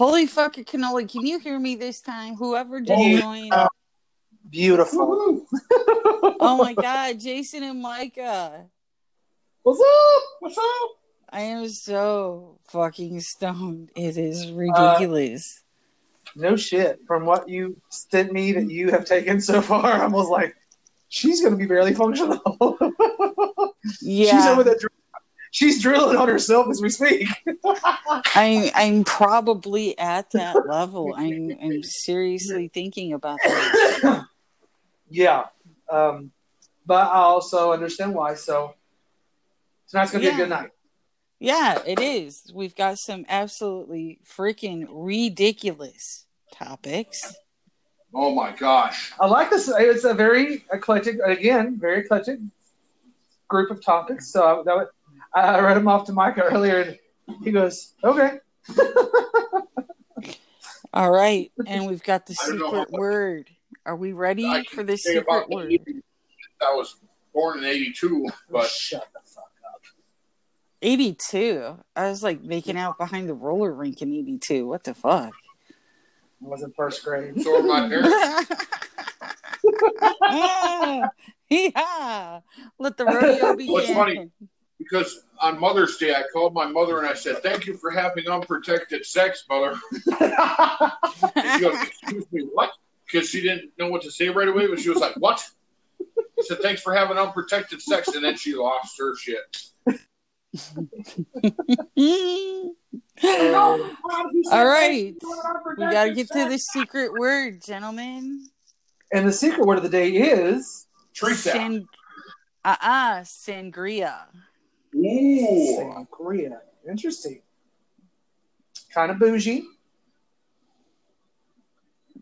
Holy fucking cannoli! Can you hear me this time? Whoever just Yeah. joined. Beautiful. Oh my god, Jason and Micah. What's up? What's up? I am so fucking stoned. It is uh, ridiculous. No shit. From what you sent me that you have taken so far, I was like, she's going to be barely functional. yeah. She's over there. dr- She's drilling on herself as we speak. I'm I'm probably at that level. I'm I'm seriously thinking about that. yeah. Um, but I also understand why. So tonight's going to be a good night. Yeah, it is. We've got some absolutely freaking ridiculous topics. Oh my gosh. I like this. It's a very eclectic, again, very eclectic group of topics. So that would, I read them off to Micah earlier, and he goes, "Okay." All right, and we've got the I don't know secret how much- word. Are we ready I for can the secret about word? me, I was born in '82, but shut the fuck up. 82. I was like making out behind the roller rink in 82. What the fuck? I was in first grade. so were my parents. yeah. Let the rodeo begin. What's funny- Because on Mother's Day, I called my mother and I said, "Thank you for having unprotected sex, mother." And she goes, "Excuse me, what?" Because she didn't know what to say right away, but she was like, "What?" I said, "Thanks for having unprotected sex," and then she lost her shit. All right. We got to get to the secret word, gentlemen. And the secret word of the day is Teresa. San- uh-uh, sangria. Ooh. sangria. Interesting. Kind of bougie.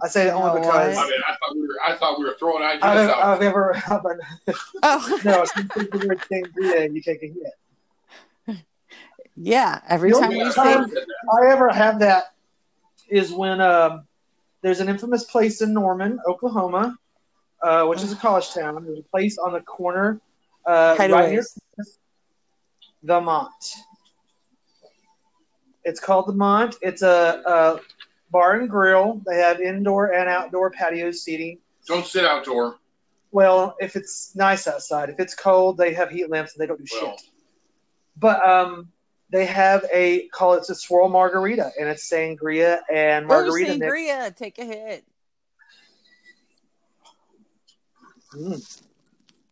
I say it only You because I mean, I thought we were, I thought we were throwing ideas I've, out. I've ever Oh, no. Since the word sangria, and you take a hit. yeah. Every The time you say, I ever have that is when um, there's an infamous place in Norman, Oklahoma, uh, which is a college town. There's a place on the corner uh, right near hideaways. The Mont. It's called the Mont. It's a, a bar and grill. They have indoor and outdoor patio seating. Don't sit outdoor. Well, if it's nice outside, if it's cold, they have heat lamps and they don't do Well, shit. But um, they have a call it's a swirl margarita, and it's sangria and Oh, margarita mix. sangria. Take a hit. Mm.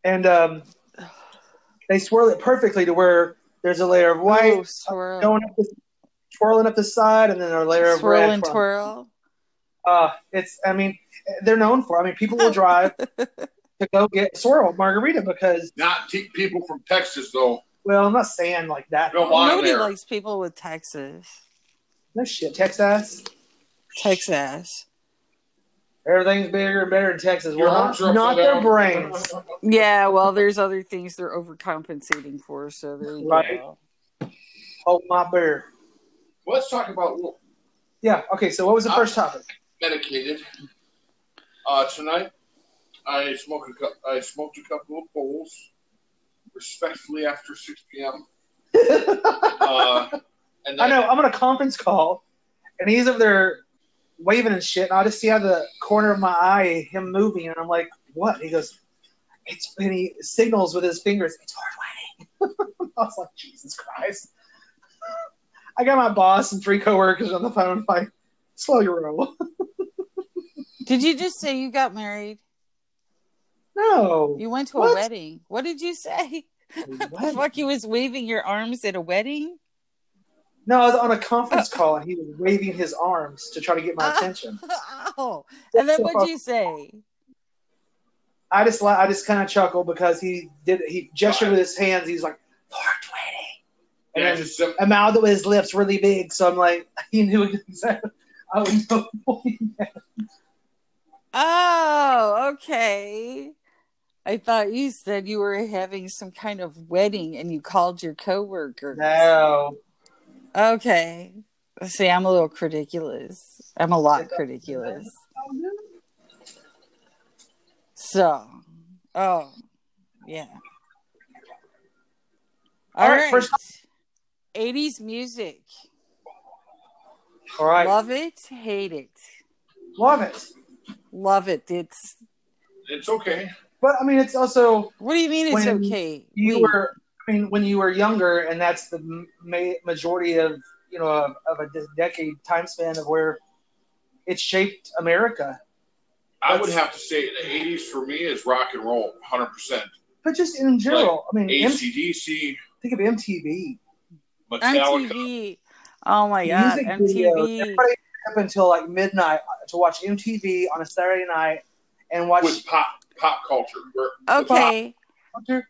And um, they swirl it perfectly to where there's a layer of white Oh, swirl. going up the, twirling up the side, and then a layer of red. Swirl red. and from- twirl. Uh, it's. I mean, they're known for. I mean, people will drive to go get swirl margarita because. not te- people from Texas though. Well, I'm not saying like that. Nobody there. likes people with Texas. No shit, Texas. Texas. Everything's bigger and better in Texas. Your Well, arms are not, not their down. brains. Yeah, well, there's other things they're overcompensating for, so there you Right. go. Oh my bear. Let's talk about well, Yeah. Okay. So, what was the Uh, first topic? medicated. Uh, tonight, I smoked a cou- I smoked a couple of bowls, respectfully after six p.m. Uh, and I know. I'm on a conference call, and he's over there waving and shit. And I just see out of the corner of my eye him moving, and I'm like, "What?" He goes, "It's." And he signals with his fingers. It's hard wedding. I was like, "Jesus Christ!" I got my boss and three coworkers on the phone. Like, slow your roll. Did you just say you got married? no. You went to a wedding. What did you say? The What? fuck, you was waving your arms at a wedding? No, I was on a conference uh, call, and he was waving his arms to try to get my attention. Oh, and then what'd you say? I just, I just kind of chuckled because he did. He gestured with his hands. He's like, "420." And yeah, then just some- I mouthed it with his lips really big, so I'm like, he knew exactly. I would know. what he meant. Oh, okay. I thought you said you were having some kind of wedding and you called your coworker. no, Okay. See, I'm a little ridiculous. I'm a lot ridiculous. So, oh, yeah. All All right, right. first- 80s music. All right. Love it, hate it. Love it. Love it. It's It's okay. But I mean, it's also what do you mean it's okay? you Wait, were. I mean, when you were younger, and that's the ma- majority of you know of, of a de- decade time span of where it shaped America. I would have to say the '80s for me is rock and roll, 100. percent But just in general, I mean, M- ACDC, think of MTV. Metallica. MTV. Oh my god, Music. MTV. Everybody up until like midnight to watch MTV on a Saturday night and watch. with pop pop culture. Where, Okay, yeah,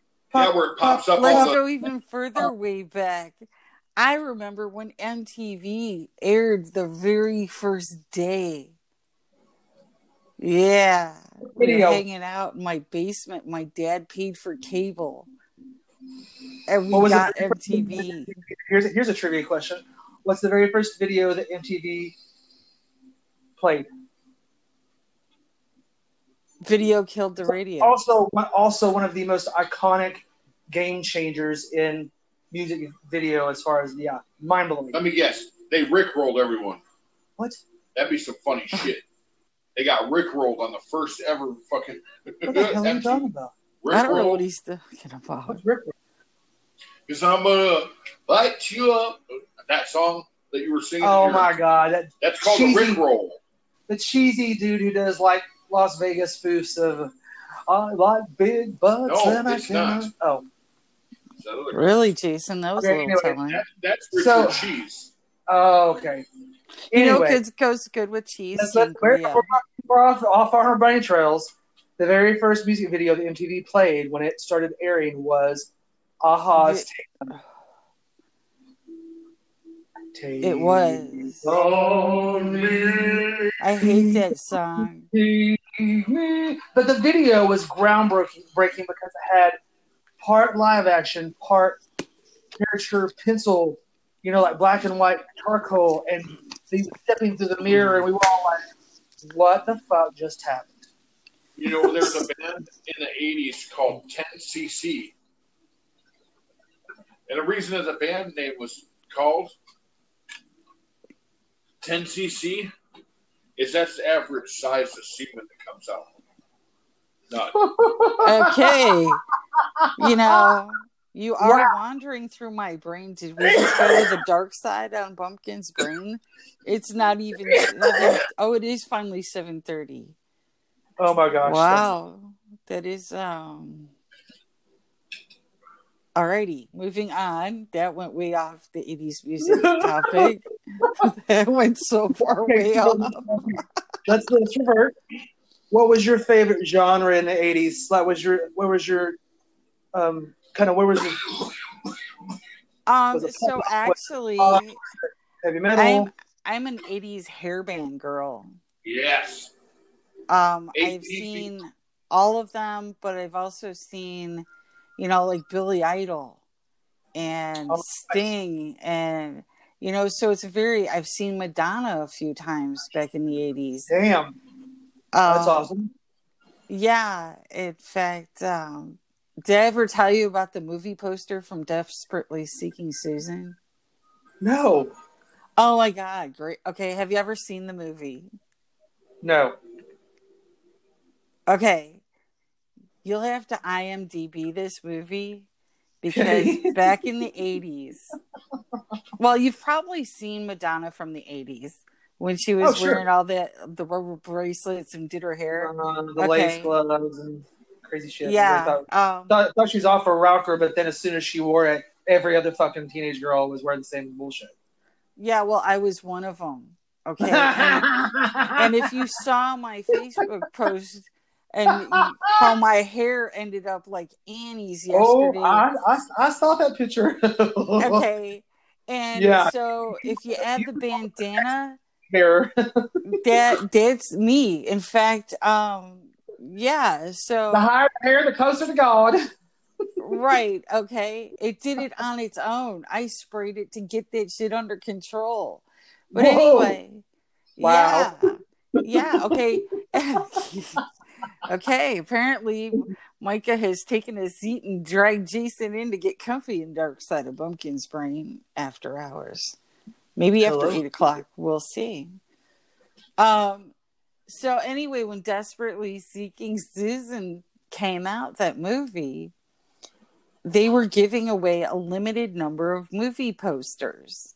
where it pops up let's the go even further way back. I remember when MTV aired the very first day. Yeah, we were Video. hanging out in my basement. My dad paid for cable, and What we was got MTV. Here's a, here's a trivia question. What's the very first video that MTV played? Video killed the radio. Also, also one of the most iconic game changers in music video as far as yeah, mind blowing. Let me guess. They rickrolled everyone. What? That'd be some funny shit. They got rickrolled on the first ever fucking. What the hell are you talking about? I don't know what he's talking about. What's Rick? Because I'm gonna light you up. That song that you were singing. Oh my god, that That's called cheesy- a rickroll. the cheesy dude who does like Las Vegas spoofs of I like big butts No, and I can not. Oh, Is that other- Really, Jason? That was Okay, a little anyway, telling. That, that's Richard So- Cheese. oh okay. You know, Anyway, it goes good with cheese. let's, let's, we're, sangria. we're, we're off, off on our brain trails. The very first music video that MTV played when it started airing was a-ha's Take It was. on me. I hate that song. But the video was groundbreaking because it had part live action, part miniature pencil, you know, like black and white charcoal, and they were stepping through the mirror, and we were all like, "What the fuck just happened?" You know, there's a band in the 80s called 10cc. And the reason that the band name was called 10cc is that's the average size of semen that comes out. Not, Okay. you know, you are Wow. wandering through my brain. Did we just go to the dark side on Bumpkin's brain? It's not even. seven- oh, it is finally seven thirty. Oh my gosh! Wow, that is um. Alrighty, moving on. That went way off the 80s music topic. that went so far Okay, way so off. let's let's revert. What was your favorite genre in the '80s? What was your what was your um kind of where was your Um, Was it so actually, Uh, heavy metal? I'm I'm an '80s hairband girl. yes. Um, I've ACDC. seen all of them, but I've also seen, you know, like Billy Idol and Oh, nice. Sting, and you know, so it's very. I've seen Madonna a few times back in the '80s. Damn, that's Um, awesome. Yeah, in fact, um, did I ever tell you about the movie poster from Desperately Seeking Susan? No, Oh my god, great. Okay, have you ever seen the movie? no. Okay. You'll have to IMDb this movie because back in the 80s, well, you've probably seen Madonna from the 80s when she was Oh, sure. wearing all that the rubber bracelets and did her hair. Uh, the Okay. lace gloves and crazy shit. I yeah. thought, Um, thought, thought she was off a rocker, but then as soon as she wore it, every other fucking teenage girl was wearing the same bullshit. yeah, well, I was one of them. Okay. And, and if you saw my Facebook post and how my hair ended up like Annie's yesterday. oh, I, I, I saw that picture. okay. And Yeah. so if you add the bandana, Hair. that that's me. In fact, um yeah, so The higher the hair, the closer to God. right, okay. It did it on its own. I sprayed it to get that shit under control. But Whoa. anyway, Wow. yeah. Yeah, okay. okay, apparently Micah has taken a seat and dragged Jason in to get comfy in Dark Side of Bumpkin's brain after hours. Maybe after eight o'clock, we'll see. Um. So anyway, when Desperately Seeking Susan came out, that movie, they were giving away a limited number of movie posters.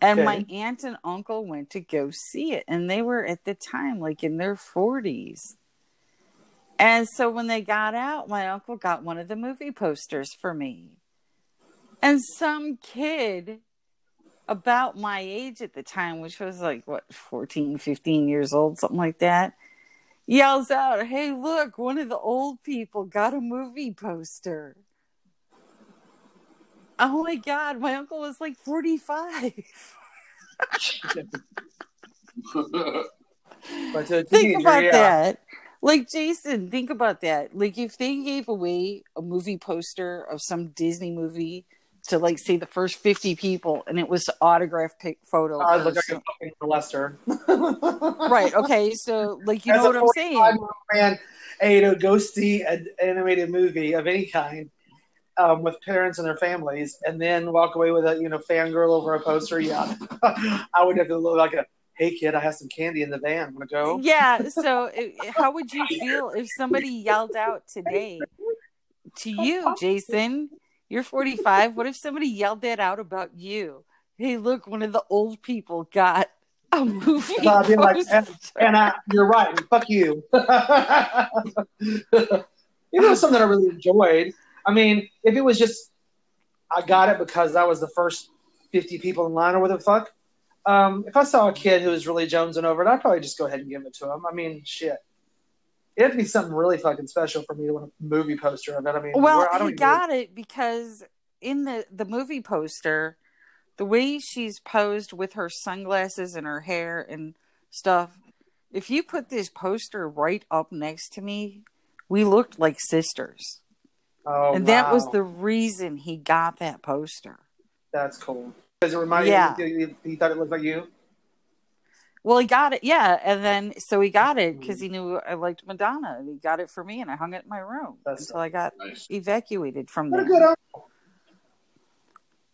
And Okay. my aunt and uncle went to go see it, and they were at the time like in their 40s. And so when they got out, my uncle got one of the movie posters for me. And some kid about my age at the time, which was like, what, 14, 15 years old, something like that, yells out, Hey, look, one of the old people got a movie poster. Oh my God, my uncle was like 45. But to think about yeah. that. Like Jason, think about that. Like if they gave away a movie poster of some Disney movie to like say the first 50 people and it was autograph pic photo. I look like a molester. right. Okay. So like you As know what I'm saying? 45-year-old Man, a to go see an animated movie of any kind um, with parents and their families, and then walk away with a you know fangirl over a poster. Yeah, I would have to look like a hey kid, I have some candy in the van. Want to go? Yeah. So how would you feel if somebody yelled out today to you, Jason? You're 45. What if somebody yelled that out about you? Hey, look, one of the old people got a movie So be like, poster. And I, you're right. Fuck you. you know, something I really enjoyed. I mean, if it was just, I got it because I was the first 50 people in line or whatever the fuck. Um, if I saw a kid who was really jonesing over it, I'd probably just go ahead and give it to him. I mean, shit. It'd be something really fucking special for me to win a movie poster of it. I mean, Well, I he got it because in the the movie poster, the way she's posed with her sunglasses and her hair and stuff. If you put this poster right up next to me, we looked like sisters, Oh, and that was the reason he got that poster. That's cool. Does it remind Yeah. you? You thought it looked like you? Well, he got it, yeah, and then so he got it because he knew I liked Madonna, and he got it for me, and I hung it in my room That's- until I got evacuated from What there.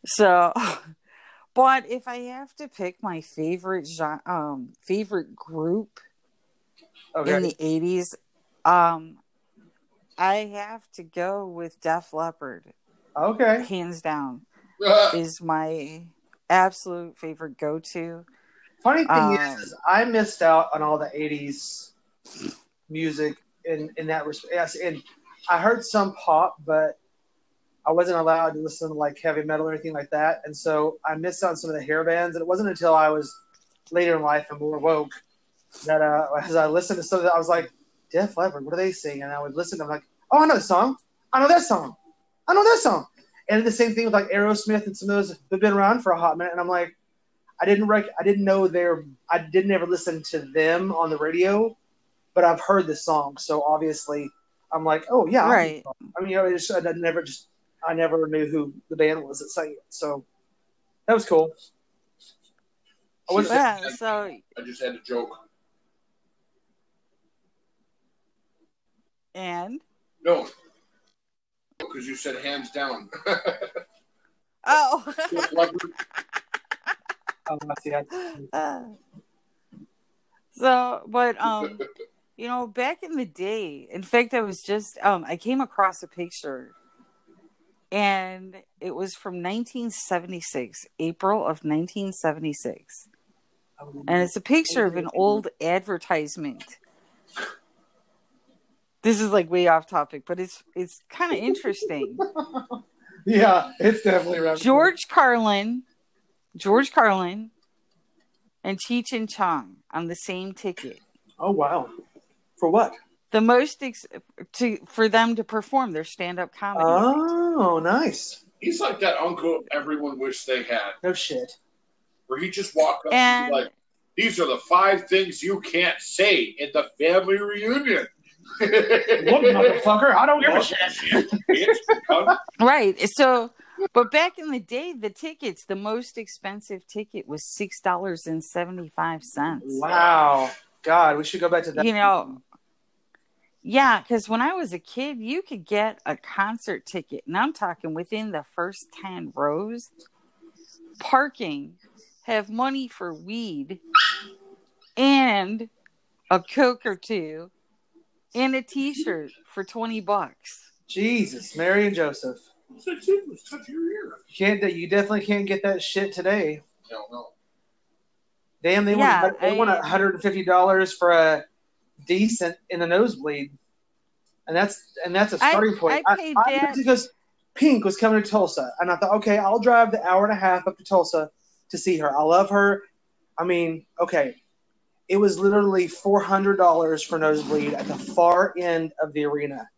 So, but if I have to pick my favorite gen- um favorite group Okay. in the '80s, um, I have to go with Def Leppard. okay. Hands down, Uh, is my absolute favorite go-to. Funny thing Um, is, is, I missed out on all the '80s music in in that respect. Yes, and I heard some pop, but I wasn't allowed to listen to like heavy metal or anything like that, and so I missed out on some of the hair bands. And it wasn't until I was later in life and more woke that uh, as I listened to some of that, I was like, "Def Leppard, what are they singing?" And I would listen. I'm like, "Oh, I know the song. I know that song. I know that song." And the same thing with like Aerosmith and some of those who've been around for a hot minute. And I'm like, I didn't rec- I didn't know their I didn't ever listen to them on the radio, but I've heard the song. So obviously, I'm like, oh yeah, I Right. I mean, you know, it's just, I never just I never knew who the band was that sang it. So that was cool. I was Yeah, so I just had a joke. and No, because you said hands down. oh, um, I see, I- Uh, so, but um, you know, back in the day, in fact, I was just um, I came across a picture, and it was from 1976, April of 1976, and it's a picture of an old advertisement. This is like way off topic, but it's it's kind of interesting. yeah, it's definitely around. George Carlin, George Carlin, and Cheech and Chong on the same ticket. Oh wow, for what? The most ex- to for them to perform their stand-up comedy. Oh, nice. He's like that uncle everyone wished they had, No shit. where he just walked up And- and like, "These are the five things you can't say at the family reunion." Look, motherfucker, I don't give a shit. Right. So, but back in the day, the tickets, the most expensive ticket was six dollars and seventy-five cents. Wow. God, we should go back to that. You know, yeah, because when I was a kid, you could get a concert ticket, and I'm talking within the first 10 rows. Parking have money for weed and a Coke or two and a t shirt for 20 bucks. Jesus, Mary and Joseph. That shit? Was touch your ear. You can't. You definitely can't get that shit today. No, no. Damn, they Yeah, want they I- want hundred and fifty dollars for a decent in a nosebleed, and that's and that's a starting point. I paid that- because Pink was coming to Tulsa, and I thought, okay, I'll drive the hour and a half up to Tulsa to see her. I love her. I mean, okay, it was literally four hundred dollars for nosebleed at the far end of the arena.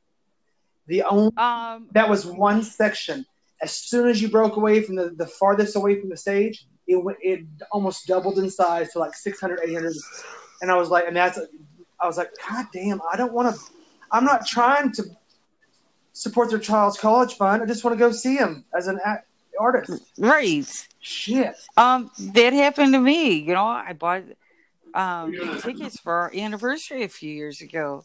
The only Um, that was one section. As soon as you broke away from the, the farthest away from the stage, it it almost doubled in size to like 600, 800. And I was like, and that's, I was like, God damn, I don't want to, I'm not trying to support their child's college fund. I just want to go see him as an act, artist. right. Shit. Um, that happened to me. You know, I bought um tickets for our anniversary a few years ago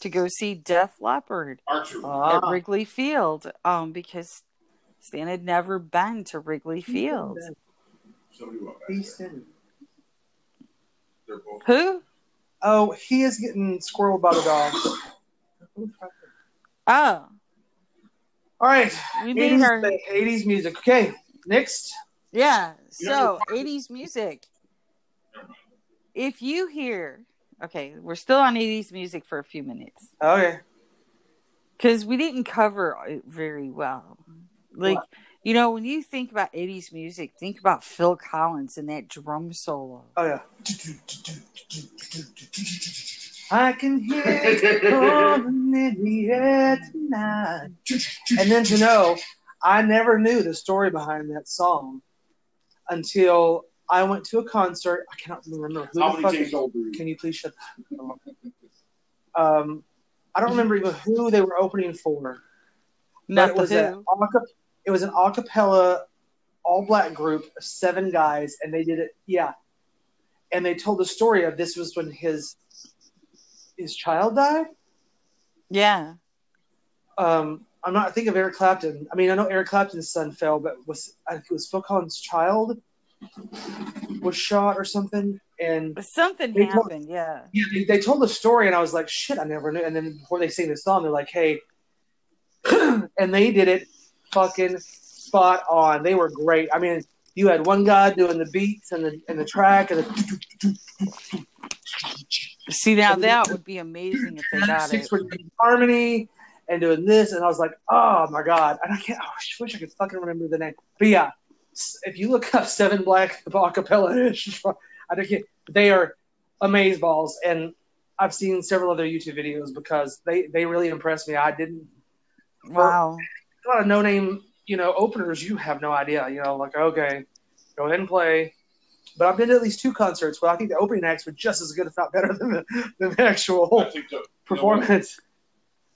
to go see Def Leppard Archer. at Ah, Wrigley Field. Um, because Stan had never been to Wrigley Field. Somebody walked back He there. said- They're both. Who? Oh, he is getting squirreled by the dogs. Oh, All right. we made 80s, our 80s music. Okay. Next. yeah. So '80s music. If you hear, okay, we're still on '80s music for a few minutes. Okay. because we didn't cover it very well. Like, What? you know, when you think about 80s music, think about Phil Collins and that drum solo. Oh yeah. I can hear it calling in the air tonight. And then to know, I never knew the story behind that song until I went to a concert. I cannot remember who How the fuck. days old? Can you please shut up? Um, I don't remember even who they were opening for. But Not it was a it was an a cappella all black group of seven guys and they did it yeah and they told the story of this was when his his child died Yeah. um i'm not thinking of eric clapton i mean i know eric clapton's son fell but was i think it was phil collins child was shot or something and Something They told- happened. Yeah. yeah, they, they told the story, and I was like, shit, I never knew. And then before they sing the song, they're like, hey, and they did it fucking spot on. They were great. I mean, you had one guy doing the beats and the and the track and the See, now that would be amazing if they got six it. were doing harmony and doing this, and I was like, oh my god, and I can't. I wish I could fucking remember the name. But yeah, if you look up Seven Black acapella, I don't. They are amaze balls, and I've seen several other YouTube videos because they they really impressed me. I didn't. Wow. A lot of no name, you know, openers. You have no idea. You know, like okay, go ahead and play. But I've been to at least two concerts where I think the opening acts were just as good, if not better, than the, than the actual I think the, performance. The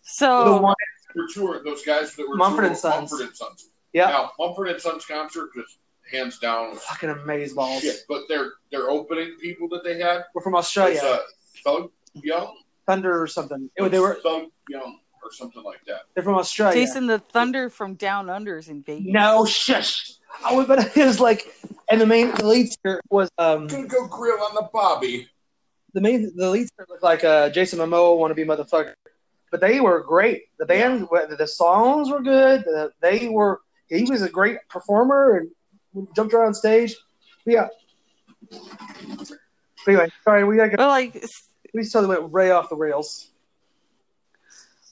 So, one, were touring those guys that were Mumford touring and Sons. Mumford and Sons. Yeah, Now Mumford and Sons concert just hands down fucking amazing balls. shit. But their their opening people that they had We're from was Australia, uh, Thug Young. Thunder or something. It, they were Thug Young or something like that. they're from Australia. Jason the Thunder from Down Unders in Vegas. No shush. I would, but it was like, and the main the lead singer was um Gonna go grill on the Bobby. the main the lead singer looked like uh Jason Momoa wanna be motherfucker, but they were great. The band, the songs were good. The, they were. He was a great performer and jumped around stage. But yeah. But anyway, sorry, we gotta go. But like, We totally went way off the rails.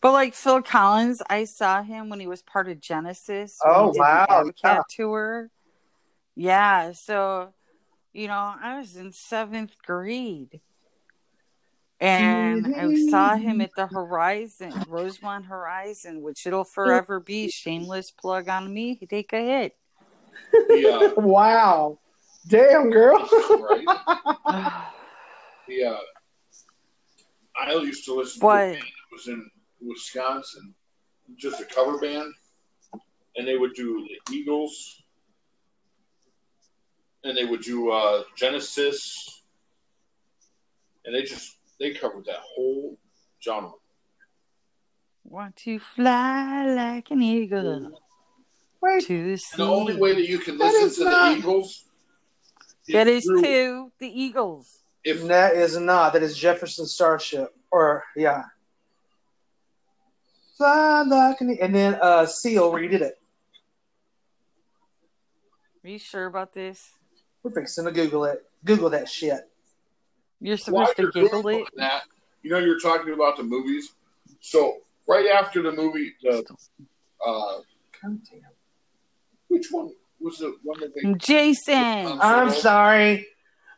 but like Phil Collins, I saw him when he was part of Genesis. Oh, wow, The yeah. tour. Yeah. So, you know, I was in seventh grade. And I saw him at the Horizon, Rosemont Horizon, which it'll forever be. Shameless plug on me. Take a hit. The, Wow. Damn, girl. right? The, uh, I used to listen to a band that was in Wisconsin, just a cover band, and they would do the Eagles, and they would do uh, Genesis, and they just they covered that whole genre. want to fly like an eagle Wait, to the And the only way that you can listen to not- the Eagles That is Drew, to the Eagles. If That is not. That is Jefferson Starship. Or yeah. Fly like an- and then uh Seal redid it. Are you sure about this? We're fixing to Google it. Google that shit. You're supposed to you're giggle it. that, you know, you're talking about the movies. So right after the movie, the uh, which one was the one that they? Jason. I'm sorry.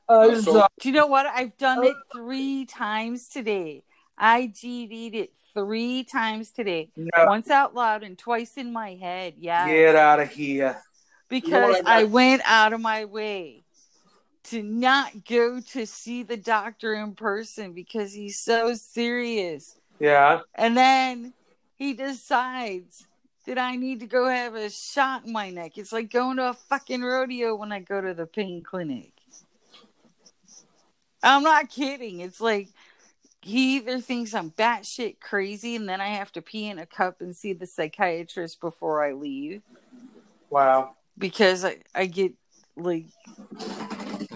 I'm Uh, so- sorry. Do you know what? I've done it three times today. I GD'd it three times today. No, Once out loud and twice in my head. Yeah. get out of here. because what I I went out of my way to not go to see the doctor in person because he's so serious. Yeah. And then he decides that I need to go have a shot in my neck. It's like going to a fucking rodeo when I go to the pain clinic. I'm not kidding. It's like he either thinks I'm batshit crazy and then I have to pee in a cup and see the psychiatrist before I leave Wow. because I, I get like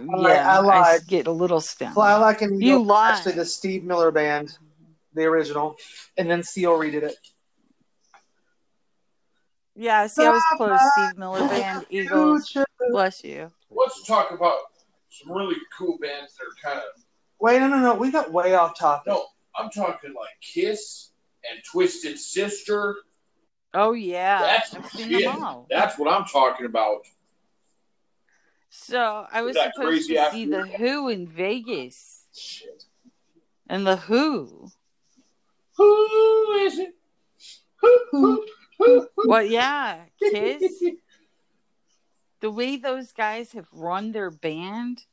lied- yeah, I lied. get a little stoned. Fly like an You Eagle. lied. Actually, the Steve Miller Band, the original, and then Seal redid it. Yeah, see, I was close. Steve Miller Band, Eagles. Bless you. Let's talk about some really cool bands that are kind of. Wait, no, no, no. We got way off topic. No, I'm talking like Kiss and Twisted Sister. Oh yeah, That's I've seen shit. them all. That's what I'm talking about. So I was supposed to see the Who in Vegas, Shit. and the Who. Who is it? Who, who, who, who? Well, yeah, Kiss. the way those guys have run their band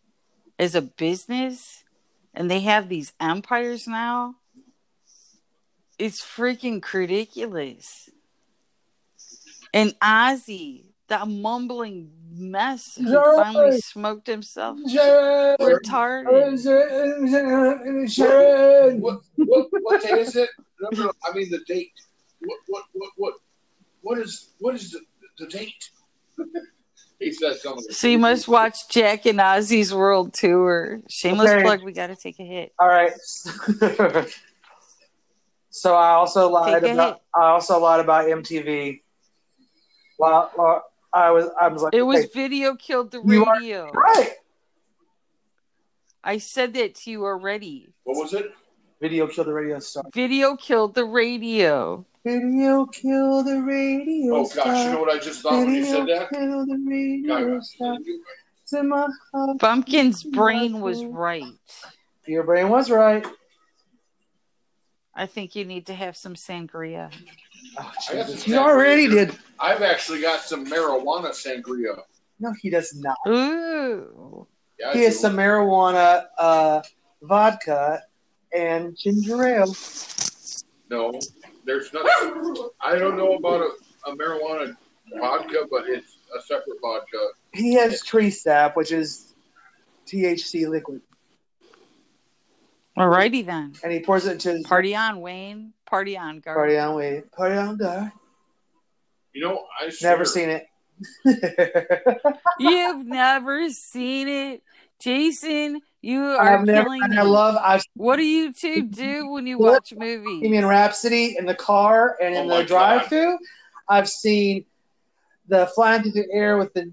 as a business, and they have these empires now. It's freaking ridiculous. And Ozzy, that mumbling mess who Sorry. finally smoked himself Sharon. retarded. Sharon. What, what, what day is it? No, no, I mean the date. What, what, what, what, what is, what is the, the date? he says something. So you must watch Jack and Ozzy's World Tour. Shameless Okay. plug. We got to take a hit. All right. so I also lied about. hit. I also lied about MTV. Well, well, I was. I was like, It was okay, video killed the radio. right. I said that to you already. What was it? Video killed the radio star. Video killed the radio. Video killed the radio Oh star. gosh, you know what I just thought when you said that? killed the radio God, star. It's my heart. Bumpkin's brain was right. Your brain was right. I think you need to have some sangria. Oh, I got Jesus. some He already sangria. did. I've actually got some marijuana sangria. No, he does not. Ooh. Yeah, He has some marijuana, uh, vodka, and ginger ale. No, there's nothing. I don't know about a, a marijuana vodka, but it's a separate vodka. He has tree sap, which is THC liquid, Alrighty then. and he pours it into his Party on, Wayne. Party on, Gar. party on wait, party on dark. You know, I swear, Never seen it. You've never seen it. Jason, you are I've never. killing And me. I love. I've what do you two do when you watch movies? seen in Rhapsody in the car and oh in Oh my the drive-through. I've seen the flying through the air with the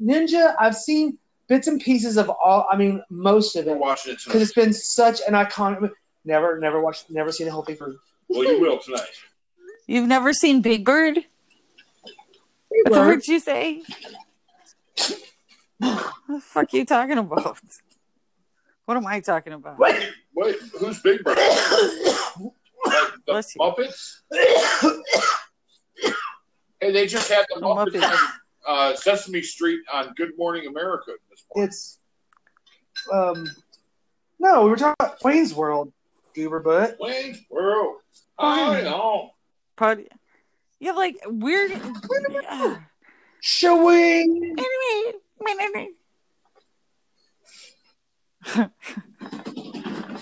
ninja. I've seen bits and pieces of all. I mean, most of it watching it because it's been such an iconic. Never, never watched. Never seen the whole thing through. Well, you will tonight. You've never seen Big Bird? What the heard you say? what the fuck are you talking about? What am I talking about? Wait, wait who's Big Bird? Like the Bless. Muppets? hey, they just had the The Muppets, Muppets. on uh, Sesame Street on Good Morning America this morning. It's um no, we were talking about Wayne's World, Goober butt. Wayne's World. I know. Party. Yeah, like weird. Yeah. Showing.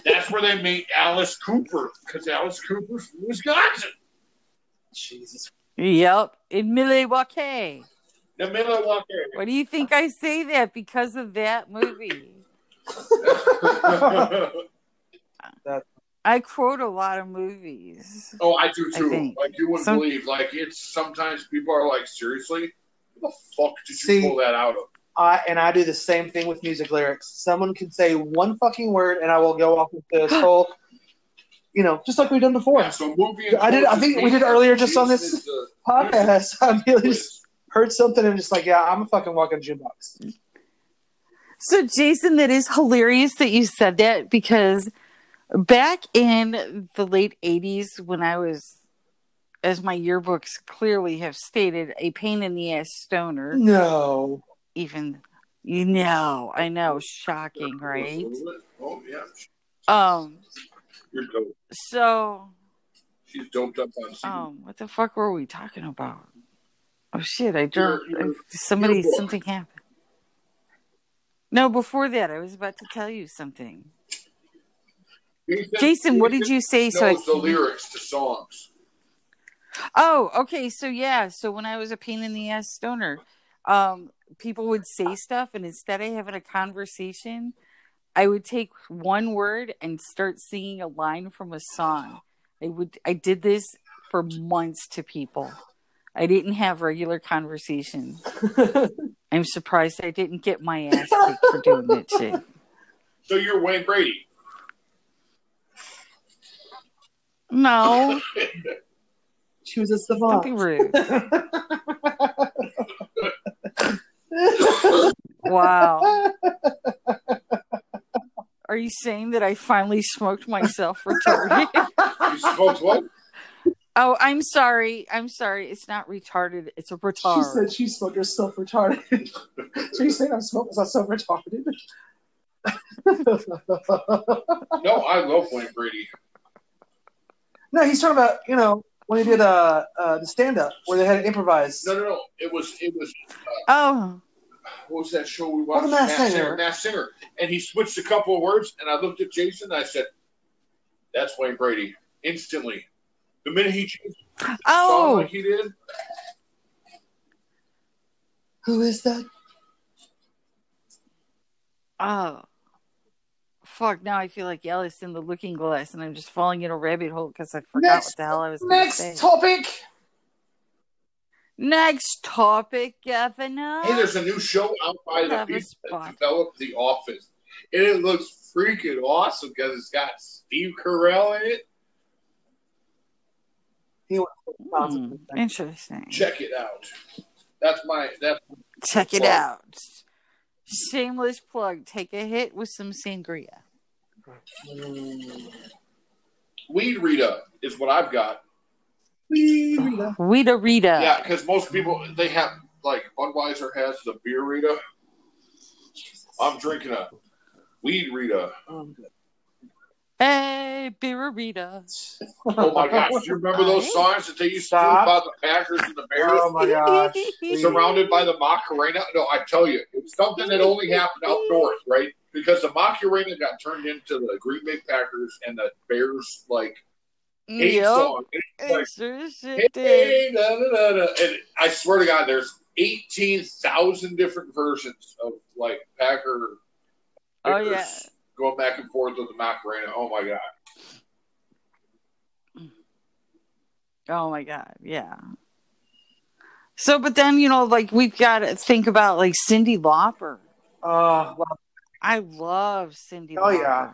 That's where they meet Alice Cooper because Alice Cooper's from Wisconsin. Jesus. yep, in Milwaukee. The middle walk Why do you think I say that? Because of that movie. I quote a lot of movies. oh, I do too. think. like you wouldn't Some- believe. Like it's sometimes people are like, seriously, who the fuck did you See- pull that out of? I, and I do the same thing with music lyrics. Someone can say one fucking word, and I will go off with this whole, you know, just like we've done before. Yeah, so movie. I did- I think we did earlier just on this- the- Podcast. I really just Jason heard something and just like, yeah, I'm a fucking walking jukebox. So, Jason, that is hilarious that you said that because back in the late 80s, when I was, as my yearbooks clearly have stated, a pain in the ass stoner, No. even, you know, I know, shocking, right? Oh yeah, Um, you're dope. so, She's doped up on. CD. um, what the fuck were we talking about? Oh shit, I don't, Your- your- somebody, your something happened. No, before that, I was about to tell you something. Jason, what did you say? So I the can- lyrics to songs. Oh, okay. So yeah, so when I was a pain in the ass stoner, um, people would say stuff, and instead of having a conversation, I would take one word and start singing a line from a song. I would. I did this for months to people. I didn't have regular conversations. I'm surprised I didn't get my ass kicked for doing that shit. So you're Wayne Brady. No, she was a don't be savant. rude. Wow. Are you saying that I finally smoked myself retarded? You smoked what? Oh, I'm sorry. I'm sorry. It's not retarded. It's a retard. she retard. said she smoked herself retarded. so you saying I'm smoking myself retarded? No, I love Wayne Brady. no, he's talking about you know when he did uh, uh the stand up where they had to improvise. No, no, no. It was it was oh, what was that show we Oh, watched? The Masked Masked Singer. Masked Singer. And he switched a couple of words, and I looked at Jason and I said, "That's Wayne Brady." Instantly, the minute he changed the song oh, like he did, Who is that? oh. Fuck, now I feel like Ellis in the looking glass and I'm just falling in a rabbit hole because I forgot Next- what the hell I was going to Next say. topic. Next topic, Governor. hey, there's a new show out by the people that developed The Office, and it looks freaking awesome because it's got Steve Carell in it. He went Hmm, interesting. Check it out. That's my that's Check it Plug. out. Shameless plug. Take a hit with some sangria. Weed Rita is what I've got. Rita Rita. Yeah, because most people they have like Budweiser has the beer Rita. I'm drinking a weed Rita. Good. Hey, Beer Oh my gosh! Do you remember those songs that they used to do about the Packers and the Bears? Oh my gosh. Surrounded by the Macarena. No, I tell you, it's something that only happened up north, right? Because the Macarena got turned into the Green Bay Packers and the Bears like eight Yep. song. It's like, It hey, da, da, da, da. And I swear to God, there's eighteen thousand different versions of like Packer. Oh, yeah. Going back and forth with the Macarena. Oh my God. Oh my god, yeah. So, but then you know, like we've got to think about like Cyndi Lauper. Uh, I love Cyndi. Oh, Lauper. yeah.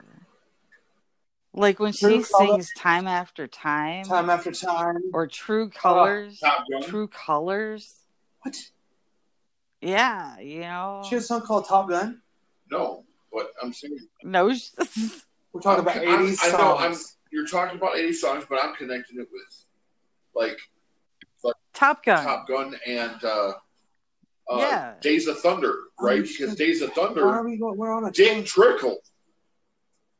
Like when she Color- sings "Time After Time" time after time. or "True Colors," Top "True Colors." What? Yeah, you know. She has a song called Top Gun. No, but I'm saying No, We're talking about I'm- 80s I songs. know, I'm- you're talking about 80 songs, but I'm connecting it with like Top Gun. Top Gun and uh, uh, Yeah. Days of Thunder, right? Oh, because shit. Days of Why are Thunder, we going? We're on a Dick Trickle.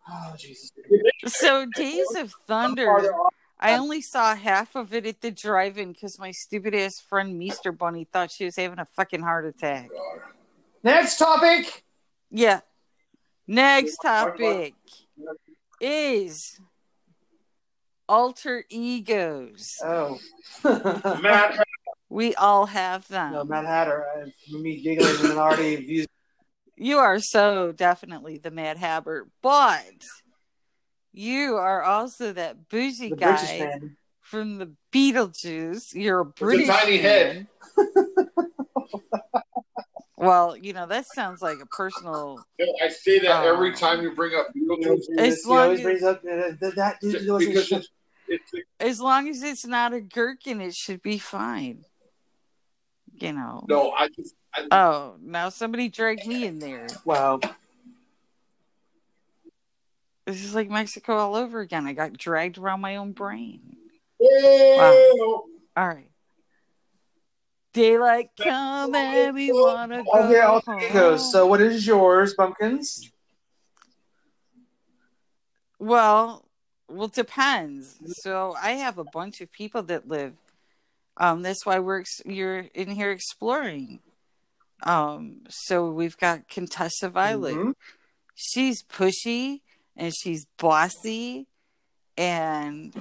Oh Jesus! So Days of Thunder, I only saw half of it at the drive-in because my stupid ass friend Meester Bunny thought she was having a fucking heart attack. Next topic. Yeah. Next topic is alter egos. Oh. Matt, We all have them. No, Mad Hatter. Uh, me giggling and already views. You are so definitely the Mad Hatter, but you are also that bougie The guy man. from the Beetlejuice. You're a a British tiny head. man. well, you know that sounds like a personal. I say that Oh. every um, time you bring up Beetlejuice. As long as- brings up that, that Because shit. it's, it's As long as it's not a gherkin, it should be fine. You know. no, I just I, Oh, now somebody dragged me in there. Wow. This is like Mexico all over again. I got dragged around my own brain. Wow. All right. Daylight come and we wanna go. Okay, alter egos. So, what is yours, Bumpkins? Well, well, it depends. So I have a bunch of people that live. Um, that's why we're ex- you're in here exploring. Um, so we've got Contessa Violet. Mhm. She's pushy and she's bossy, and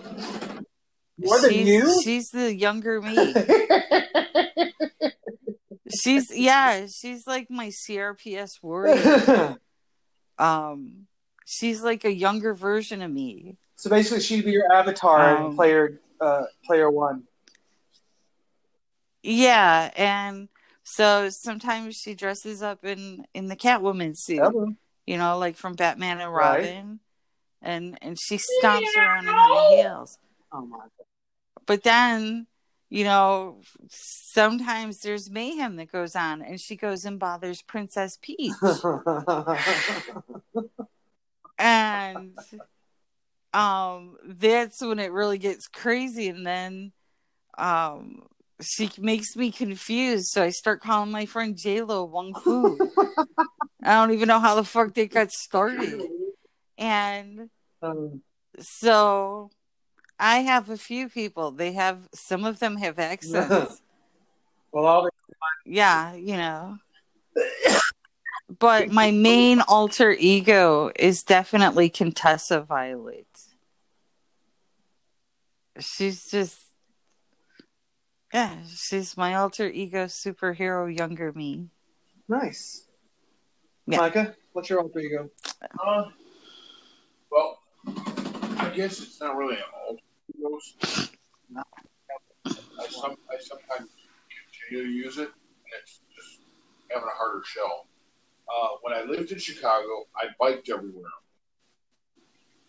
More than she's, you? She's the younger me. she's yeah. She's like my CRPS warrior. um, she's like a younger version of me. so basically, she'd be your avatar in Um, player uh, player one. Yeah, and so sometimes she dresses up in in the Catwoman suit, you know, like from Batman and Right. Robin, and and she stomps around in high heels. Oh my But then, you know, sometimes there's mayhem that goes on, and she goes and bothers Princess Peach, and um, that's when it really gets crazy, and then um. She makes me confused, so I start calling my friend J Lo Wong Fu. I don't even know how the fuck they got started. And um, so I have a few people. They have some of them have accents. well, all the- yeah, you know. But my main alter ego is definitely Contessa Violet. She's just yeah, she's my alter ego superhero younger me. nice. Yeah. Micah, what's your alter ego? Uh, well, I guess it's not really an alter egos. I, some, I sometimes continue to use it, and it's just having a harder shell. Uh, when I lived in Chicago, I biked everywhere.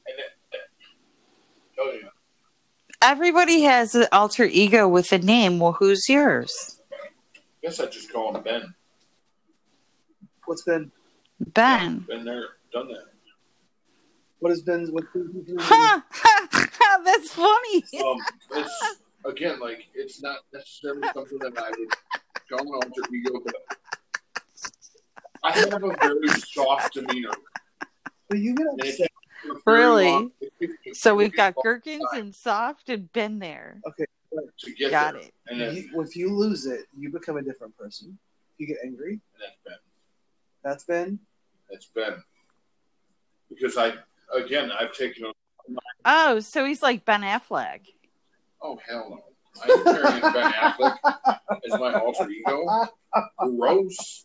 And it, it, oh yeah, Everybody has an alter ego with a name. Well, who's yours? I guess I just call him Ben. What's Ben? been? Ben. Been there, done that. What has been? What's been? Ha! That's funny. Um, it's again like it's not necessarily something that I would go an alter ego, but I have a very soft demeanor. But you get And it a Really? long- it takes me a So we've got gherkins time and soft and Ben there. to get Got there. it. And then, you, if you lose it, you become a different person. You get angry. that's Ben. That's been. That's Ben. Because I again I've taken a Oh, so he's like Ben Affleck. oh hell no. I'm carrying Ben Affleck as my alter ego. Gross.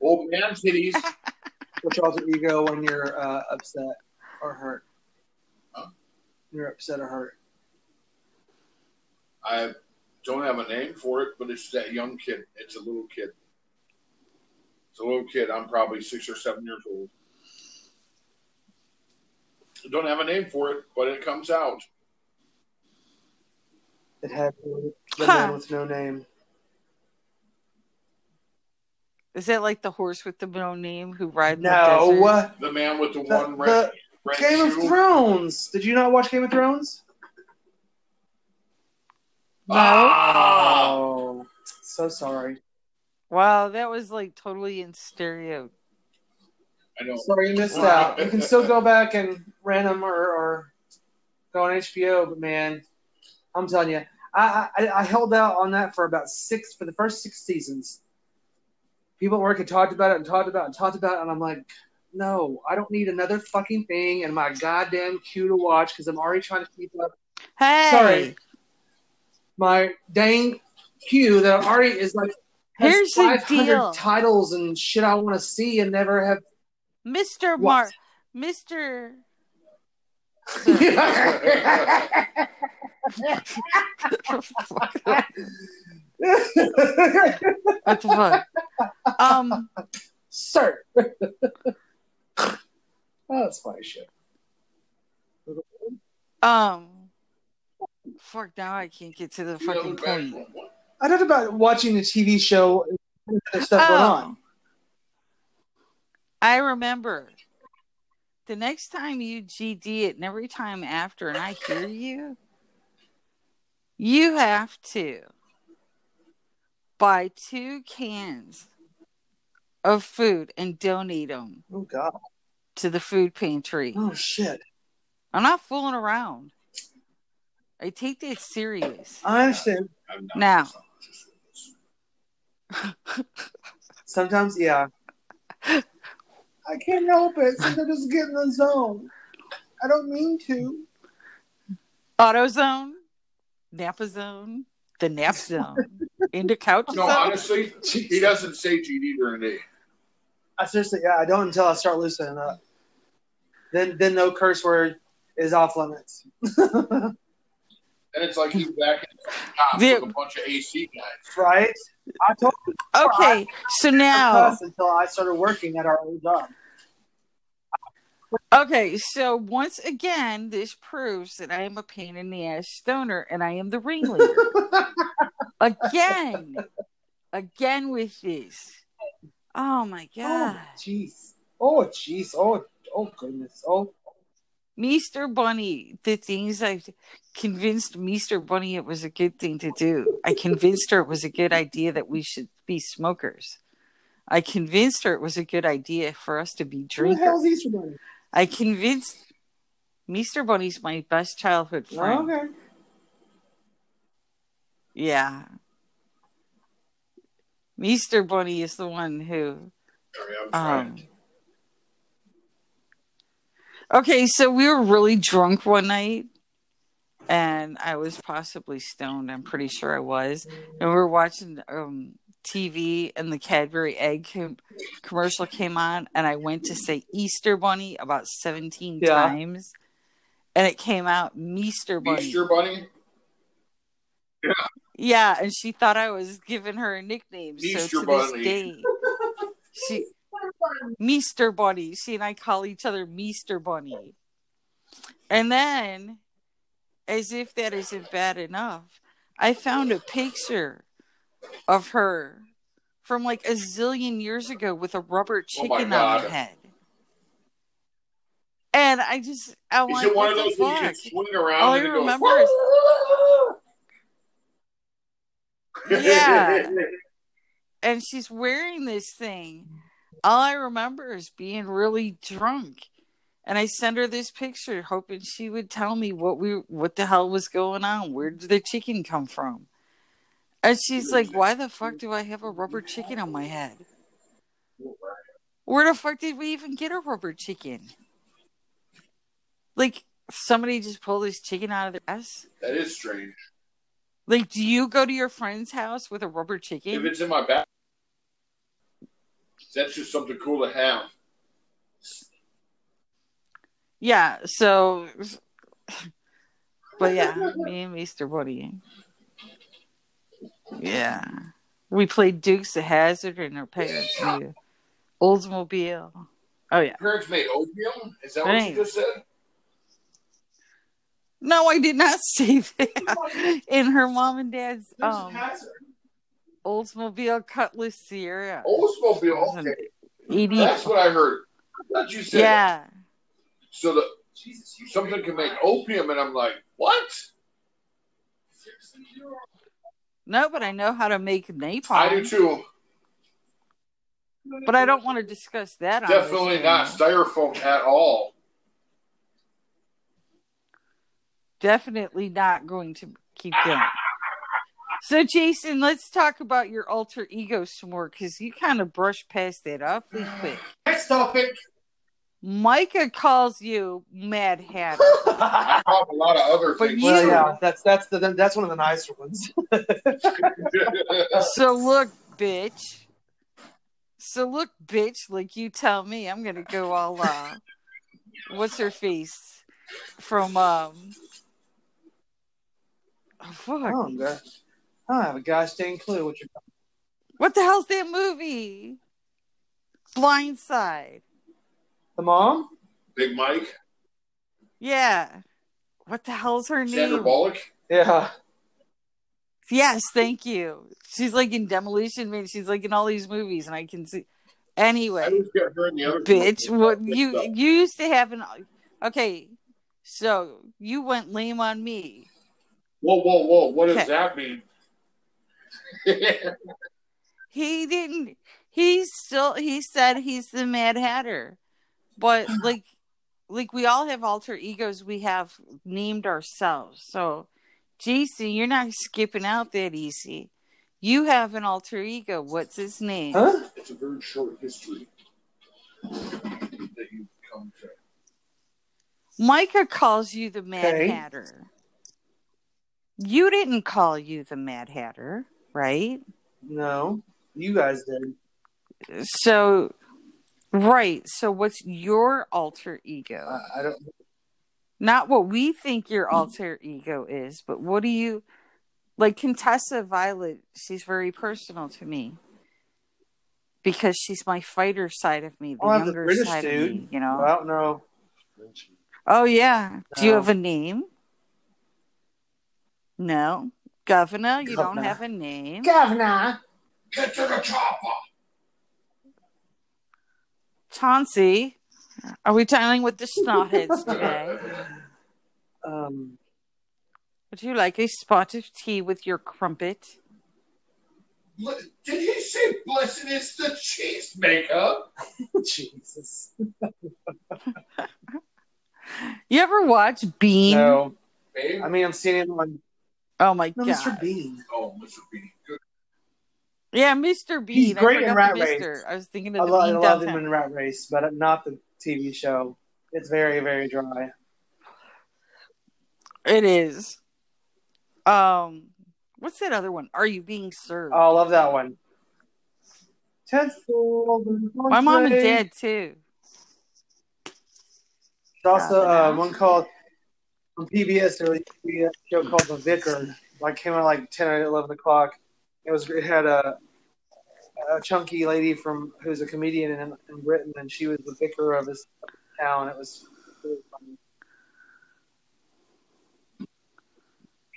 Old man titties. What's your alter ego when you're uh, upset or hurt? Huh? You're upset or hurt. I don't have a name for it, but it's that young kid. It's a little kid. It's a little kid. I'm probably six or seven years old. I don't have a name for it, but it comes out. It had the Huh. man with no name. Is that like the horse with the no name who rides? in the desert? No. The man with the, The- one red, red Game of. Thrones. Did you not watch Game of Thrones? Ah! Oh, so sorry. Wow, that was like totally in stereo. I know. Sorry you missed out. You can still go back and rent them or, or go on HBO, but man, I'm telling you, I, I I held out on that for about six for the first six seasons. People at work had talked about it and talked about it and talked about it, and I'm like, no, I don't need another fucking thing in my goddamn queue to watch because I'm already trying to keep up Hey, Sorry. my dang queue that already is like has Here's the 500 deal. titles and shit I want to see and never have. Mr. Mark, Mr. what the fuck? Um Sir. oh, that's funny shit. um fuck now I can't get to the fucking point. I talked about watching the TV show and other stuff going on. I remember the next time you GD it and every time after, and I hear you, you have to buy two cans of food and donate them Oh god. to the food pantry. Oh shit. I'm not fooling around. I take this serious. I understand. Now, Sometimes, yeah. I can't help it. Sometimes I just get in the zone. I don't mean to. AutoZone, Napa Zone, the Nap Zone, into couch No, zone. honestly, he doesn't say GD during the day. I seriously, yeah, I don't until I start loosening up. Then, then no curse word is off limits. And it's like he's back in the top with a bunch of AC guys. right? I told you Okay, so now, until I started working at our old job. okay, so once again, this proves that I am a pain in the ass stoner and I am the ringleader. again, again with this. Oh my Oh, god. jeez. Oh, jeez. Oh, oh, goodness. Oh, Meester Bunny, the things I convinced Meester Bunny it was a good thing to do. I convinced her it was a good idea that we should be smokers. I convinced her it was a good idea for us to be drinkers. who the drinkers. hell's Easter Bunny? I convinced Meester Bunny's my best childhood friend. Okay. Yeah. Meester Bunny is the one who Sorry, I'm um trying. Okay, so we were really drunk one night and I was possibly stoned, I'm pretty sure I was. And we were watching um TV and the Cadbury egg com- commercial came on and I went to say Easter bunny about 17 Yeah. times and it came out Meester bunny. Easter Bunny? Yeah, Yeah, and she thought I was giving her a nickname. so Easter to Bunny. this day, she Meester Bunny. She and I call each other Meester Bunny. And then, as if that isn't bad enough, I found a picture of her from like a zillion years ago with a rubber Oh chicken on her head. And I just, I'm Is like, it one of those where you can swing around All I it goes, remember is Yeah. and she's wearing this thing. All I remember is being really drunk. And I sent her this picture hoping she would tell me what we what the hell was going on. Where did the chicken come from? And she's like, Why the fuck do I have a rubber chicken on my head? Where the fuck did we even get a rubber chicken? Like somebody just pulled this chicken out of their ass? That is strange. Like, do you go to your friend's house with a rubber chicken? If it's in my back, that's just something cool to have. Yeah, so but yeah, me and Mr. Woody. Yeah. We played Dukes of Hazzard and our parents' new Oldsmobile. Oh yeah. Parents made opium? Is that what Right. you just said? No, I did not say that. In her mom and dad's um Oldsmobile Cutlass Ciera. Oldsmobile. Okay. Eighty That's what I heard. I thought you said Yeah. so that something can make opium, and I'm like, what? No, but I know how to make napalm. I do too. But I don't want to discuss that Definitely not styrofoam at all. definitely not going to keep going. So, Jason, let's talk about your alter ego some more because you kind of brushed past that awfully quick. Next topic. Micah calls you Mad Hatter. I call a lot of other But things. you- well, yeah, that's that's the that's one of the nicer ones. so look, bitch. So look, bitch, like you tell me, I'm gonna go all uh what's her face from um oh, fuck. oh, God. I don't have a gosh dang clue what you're talking What the hell's that movie? Blindside. The mom? Big Mike, Yeah. What the hell's her Sandra name? Bullock. Yeah. Yes, thank you. She's like in Demolition Man. She's like in all these movies, and I can see. Anyway, always get her in the other. bitch, what you you used to have an. Okay, so you went lame on me. Whoa, whoa, whoa! What does Okay. that mean? He didn't. He still. He said he's the Mad Hatter, but like, like we all have alter egos. We have named ourselves. So, JC, you're not skipping out that easy. You have an alter ego. What's his name? Huh? it's a very short history that you've come to. Micah calls you the Mad Okay. Hatter. You didn't call you the Mad Hatter, right? No. You guys did. So, right. So, what's your alter ego? I, I don't Not what we think your alter ego is, but what do you like? Contessa Violet, she's very personal to me because she's my fighter side of me, the Oh, I'm the younger British side of dude. me, you know? I don't know. Oh yeah. Do you have a name? No. Governor, you don't have a name. Governor. Get to the chopper. Chauncey, are we dealing with the snotheads today? Um Would you like a spot of tea with your crumpet? Did he say blessed is the cheesemaker? Jesus. You ever watch Bean? No. I mean I'm seeing him on Oh my no, god. Mr. Bean. oh, Mr. Bean. Good. Yeah, Mr. Bean. He's great in Rat Race. I was thinking I, of the lo- I love him in Rat Race, but not the TV show. It's very, very dry. It is. Um, what's that other one? Are you being served? Oh, I love that one. Ted My mom and dad too. There's also uh, one called on PBS. There was a show called The Vicar. Like came out like ten or eleven o'clock. It was it had a, a chunky lady from who's a comedian in, in Britain, and she was the vicar of this town. It was really funny.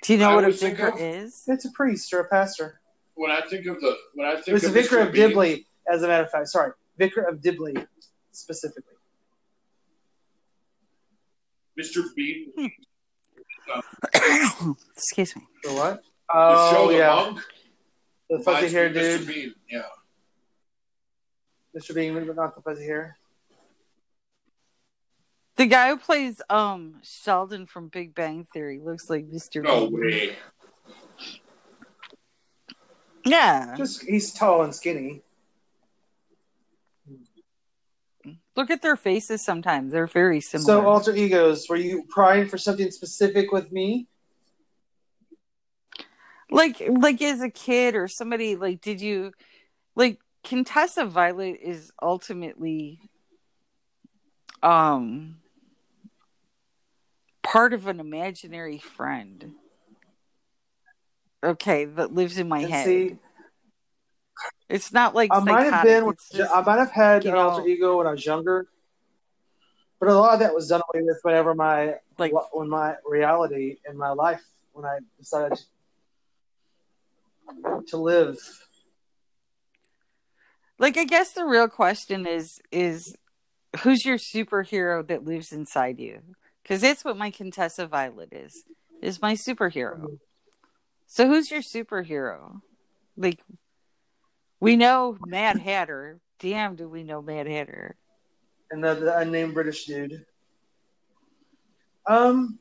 Do you know I what a vicar of- is? It's a priest or a pastor. When I think of the when I It think was the vicar of Bean, Dibley, as a matter of fact. Sorry, vicar of Dibley specifically. Mr. Bean, Excuse me. For what? the Oh show The yeah, Monk, the fuzzy hair me of Mr. dude, Bean. Yeah. Mr. Bean, but not the fuzzy hair. The guy who plays um Sheldon from Big Bang Theory looks like Mr. No Bean. way. Yeah. Just he's tall and skinny. Look at their faces sometimes. They're very similar. So alter egos, were you crying for something specific with me? like like as a kid or somebody like did you like Contessa Violet is ultimately um part of an imaginary friend. Okay, that lives in my And head. see, it's not like I might have been, just- I might have had you an alter know- ego when I was younger, but a lot of that was done away with whenever my like when my reality in my life when I decided to live. like I guess the real question is is who's your superhero that lives inside you? Because that's what my Contessa Violet is. Is my superhero. Mm-hmm. So who's your superhero? Like we know Mad Hatter. Damn, do we know Mad Hatter? And the, the unnamed British dude. Um,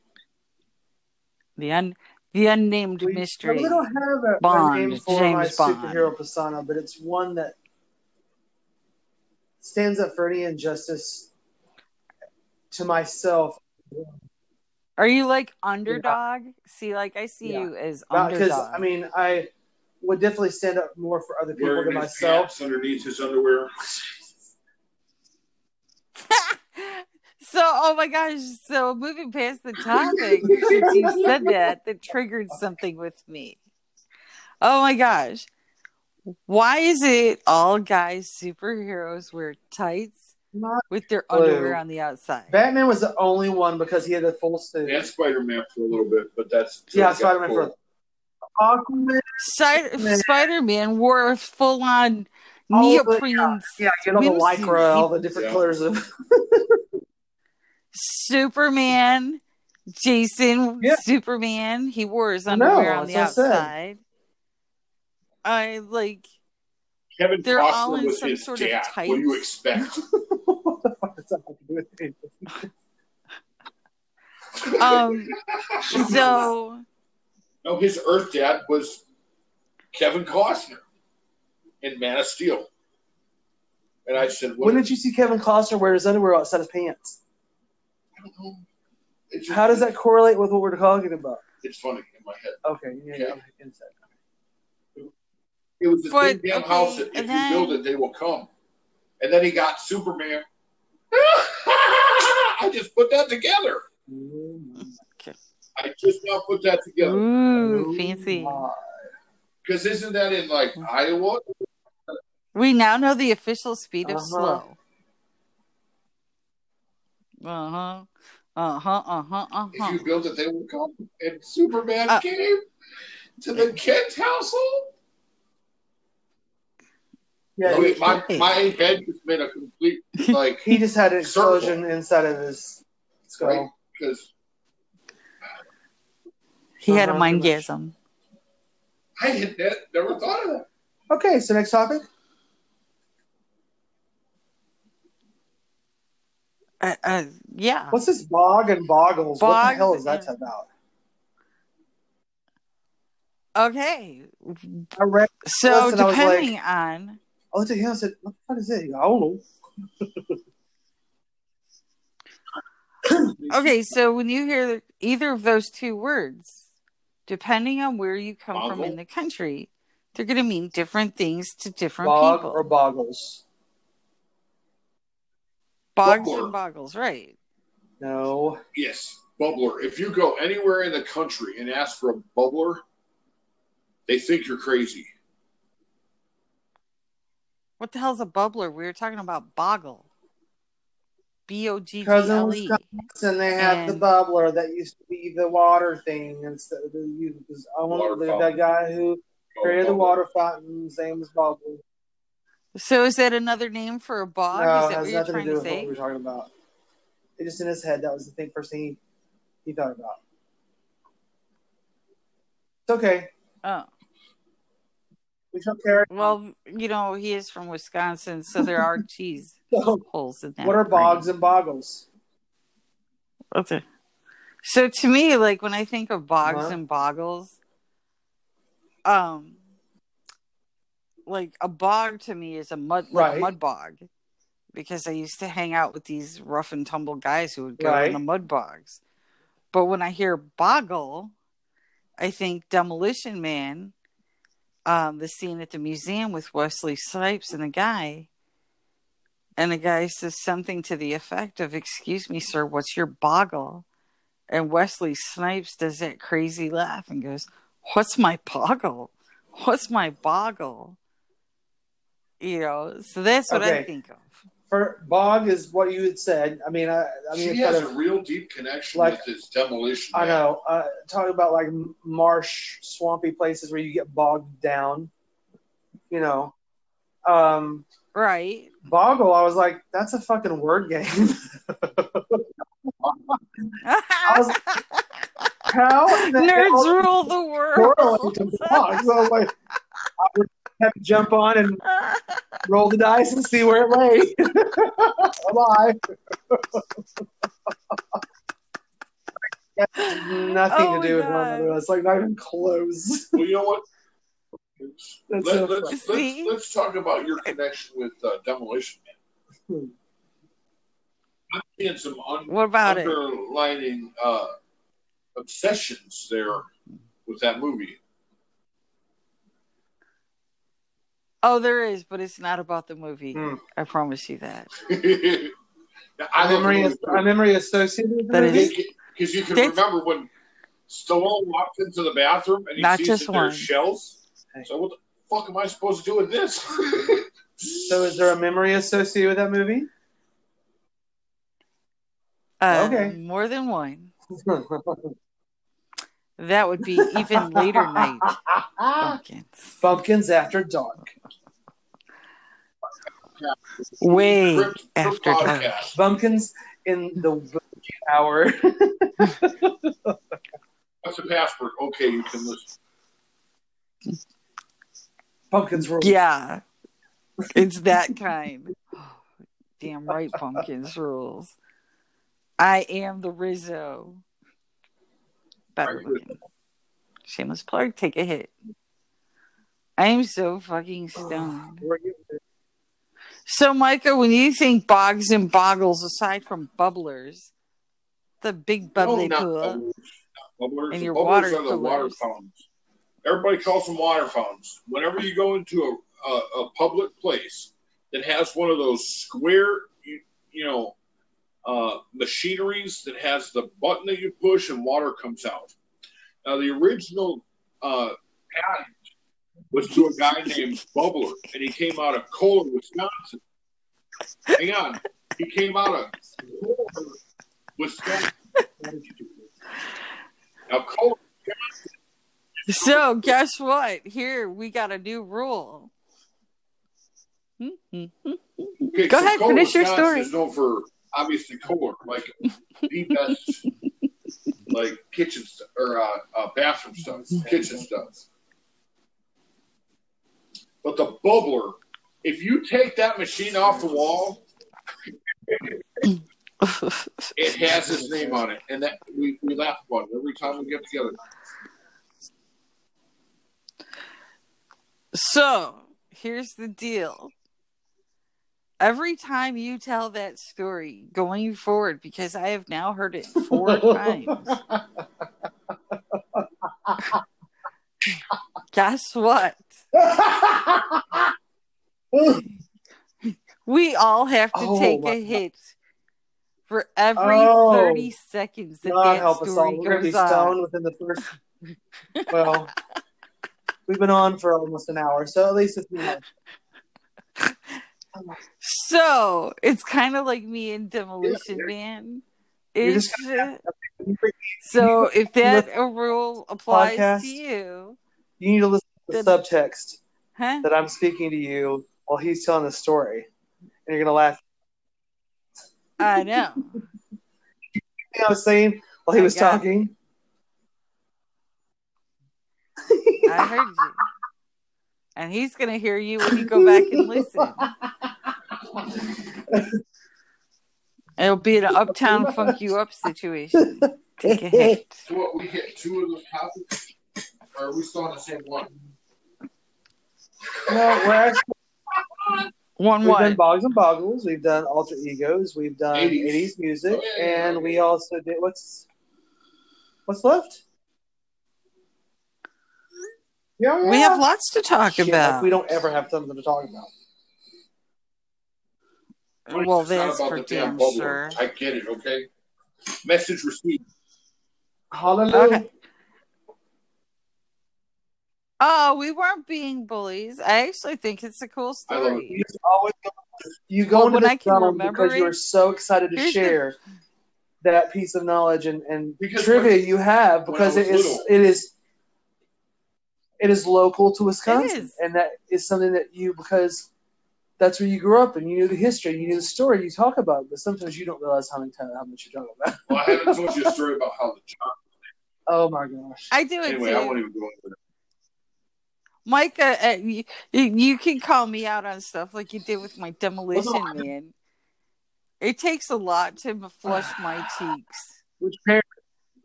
The un the unnamed we mystery. really don't have a, a Bond, name for my James Bond. superhero persona, but it's one that stands up for any injustice to myself Are you like underdog? See, like I see Yeah. you as underdog. because. I mean I would definitely stand up more for other people Wearing than his myself. pants underneath his underwear. so, oh my gosh! So, moving past the topic, since you said that, that triggered something with me. Oh my gosh! Why is it all guys superheroes wear tights Not with their Blue. underwear on the outside? Batman was the only one because he had the full suit. And Spider Man for a little bit, but that's yeah, Spider Man for Aquaman. Spider- Spider-Man wore a full-on All the- neoprene Yeah, you know the swimsuit. lycra, all the different Yeah. colors of. Superman, Jason, Yeah. Superman. He wore his I know, underwear on the that's what I outside. I like. Kevin They're Costner all in was some his sort of dad. What do you expect? what the fuck does that have to do with anything? Um. so no, his Earth dad was Kevin Costner in Man of Steel. And I said, what, When did you see Kevin Costner wear his underwear outside his pants? I don't know. It's How does that correlate with what we're talking about? It's funny in my head. Okay, yeah, yeah. Okay. okay, inside. It was the But, big damn okay, house that if and you build it, they will come. And then he got Superman. I just put that together. Oh I just now put that together. ooh, fancy. Oh, Because isn't that in like. Iowa? We now know the official speed of Uh-huh. slow. Uh huh. Uh huh. Uh huh. Uh If you build it, they will come. And Superman Uh, came to the Kent household. Yeah, I mean, he, my, my head just made a complete like he just had an Circle. explosion inside of his skull. right because He had a mind pretty much. gasm. I had ne- never thought of that. Okay, so next topic. Uh, uh, yeah. What's this bog and boggles? what the hell is that and- about? Okay. I read. So Listen, I was depending on I looked at him. I said, "What the fuck is it?" I don't know. okay, so when you hear either of those two words, depending on where you come from in the country, they're going to mean different things to different Bog people. or boggles? Bogs Bubbler. and boggles, right? No. Yes, bubbler. If you go anywhere in the country and ask for a bubbler, they think you're crazy. What the hell's a bubbler? We were talking about boggle. B O G G Because in L E. Wisconsin, they have the bubbler that used to be the water thing instead of the you. Because I want to that guy who created the water fountain. His name was Bubble. So is that another name for a bog? no, is it that has what you're nothing to trying do to with what say? we were talking about. It just in his head that was the thing first thing he, he thought about. It's okay. Oh. We shall carry. on. Well, you know, he is from Wisconsin, so there are cheese So, holes in that. what are brain. bogs and boggles? Okay. So to me, like when I think of bogs Uh-huh. and boggles, um, like a bog to me is a mud like Right. mud bog, because I used to hang out with these rough and tumble guys who would go Right. in the mud bogs. But when I hear boggle, I think Demolition Man, um, the scene at the museum with Wesley Snipes and the guy. And the guy says something to the effect of, Excuse me, sir, what's your boggle? And Wesley Snipes does that crazy laugh and goes, What's my boggle? What's my boggle? You know, so that's what I think of. For bog is what you had said. I mean, I, I mean, she has kind a real deep connection like- with this demolition. I know. Uh, talking about like marsh, swampy places where you get bogged down. You know, um, Right. Boggle. I was like, that's a fucking word game. I was how the Nerds rule the world. to? I was like, I would have to jump on and roll the dice and see where it lay. Bye. Nothing Oh to my do with one God. another. It's like not even close. Well, you know what? That's Let, so let's, let's, let's talk about your connection with uh, Demolition Man. I'm seeing some un- What about underlining uh, obsessions there with that movie. Oh, there is, but it's not about the movie. Hmm. I promise you that. I A memory, a memory associated with the That movie? is- because you can That's- remember when Stallone walked into the bathroom and he Not sees just that one. there's shells. So what the fuck am I supposed to do with this? So is there a memory associated with that movie? Uh, Okay. More than one. That would be even later night pumpkins. Bumpkins After Dark. Way Crypt- Crypt after dark. podcast. Bumpkins in the witchy hour. What's the password? Okay, you can listen. Pumpkins rule. Yeah. It's that kind. Damn right, pumpkins rules. I am the Rizzo. Better looking. Shameless plug, take a hit. I am so fucking stoned. So, Micah, when you think bogs and boggles, aside from bubblers, the big bubbly not pool, bubblers. Not bubblers. And your bubblers water water coolers. Everybody calls them water fountains. Whenever you go into a, a, a public place that has one of those square, you, you know, uh, machineries that has the button that you push and water comes out. Now, the original uh, patent was to a guy named Bubbler, and he came out of Kohler, Wisconsin. Hang on. He came out of Kohler, Wisconsin. Now, Kohler, So, guess what? Here we got a new rule. okay, Go ahead, finish your story. Is known for obviously Kohler, like the best, like kitchen st- or uh, uh, bathroom stuff, kitchen stuff. But the bubbler, if you take that machine off the wall, it has his name on it, and that we, we laugh about it every time we get together. So, here's the deal. Every time you tell that story going forward, because I have now heard it four times, guess what? We all have to Oh, take a hit for every Oh. 30 seconds that God that help us all. story We're going to be goes on. within the first. Well, we've been on for almost an hour, so at least a few more. So it's kind of like me and Demolition Man. Uh, so if that a rule applies podcast. to you, You need to listen to the The- subtext huh? that I'm speaking to you while he's telling the story, and you're going to laugh. I know. You know what I was saying while he I was talking. it. Talking? I heard you. And he's going to hear you when you go back and listen. It'll be an uptown funk you up situation. Take a hit. So what? We hit two of those topics, or are we still on the same one? No, we're actually, One we've done one. Bogs and Boggles. We've done Alter Egos. We've done 80s. 80s, music, Oh, yeah, yeah, and yeah. we also did what's what's left? Yeah, We have lots to talk Shit, like about. we don't ever have something to talk about. Well, It's that's for the damn damn sure. I get it. Okay. Message received. Hallelujah. Okay. Oh, we weren't being bullies. I actually think it's a cool I love it. story. You always go, you go Well, into when this I can because you're so excited to Here's the- share that piece of knowledge and, and trivia when- you have because I it was is little- it is it is local to Wisconsin and that is something that you because that's where you grew up and you knew the history you knew the story you talk about it, but sometimes you don't realize how many times how much you're talking about. Well, I haven't told you a story about how the job. Oh my gosh! I do it Anyway, I won't even go into it. Micah, uh, you, you can call me out on stuff like you did with my demolition Well, no, man. It takes a lot to flush my cheeks. Which pair?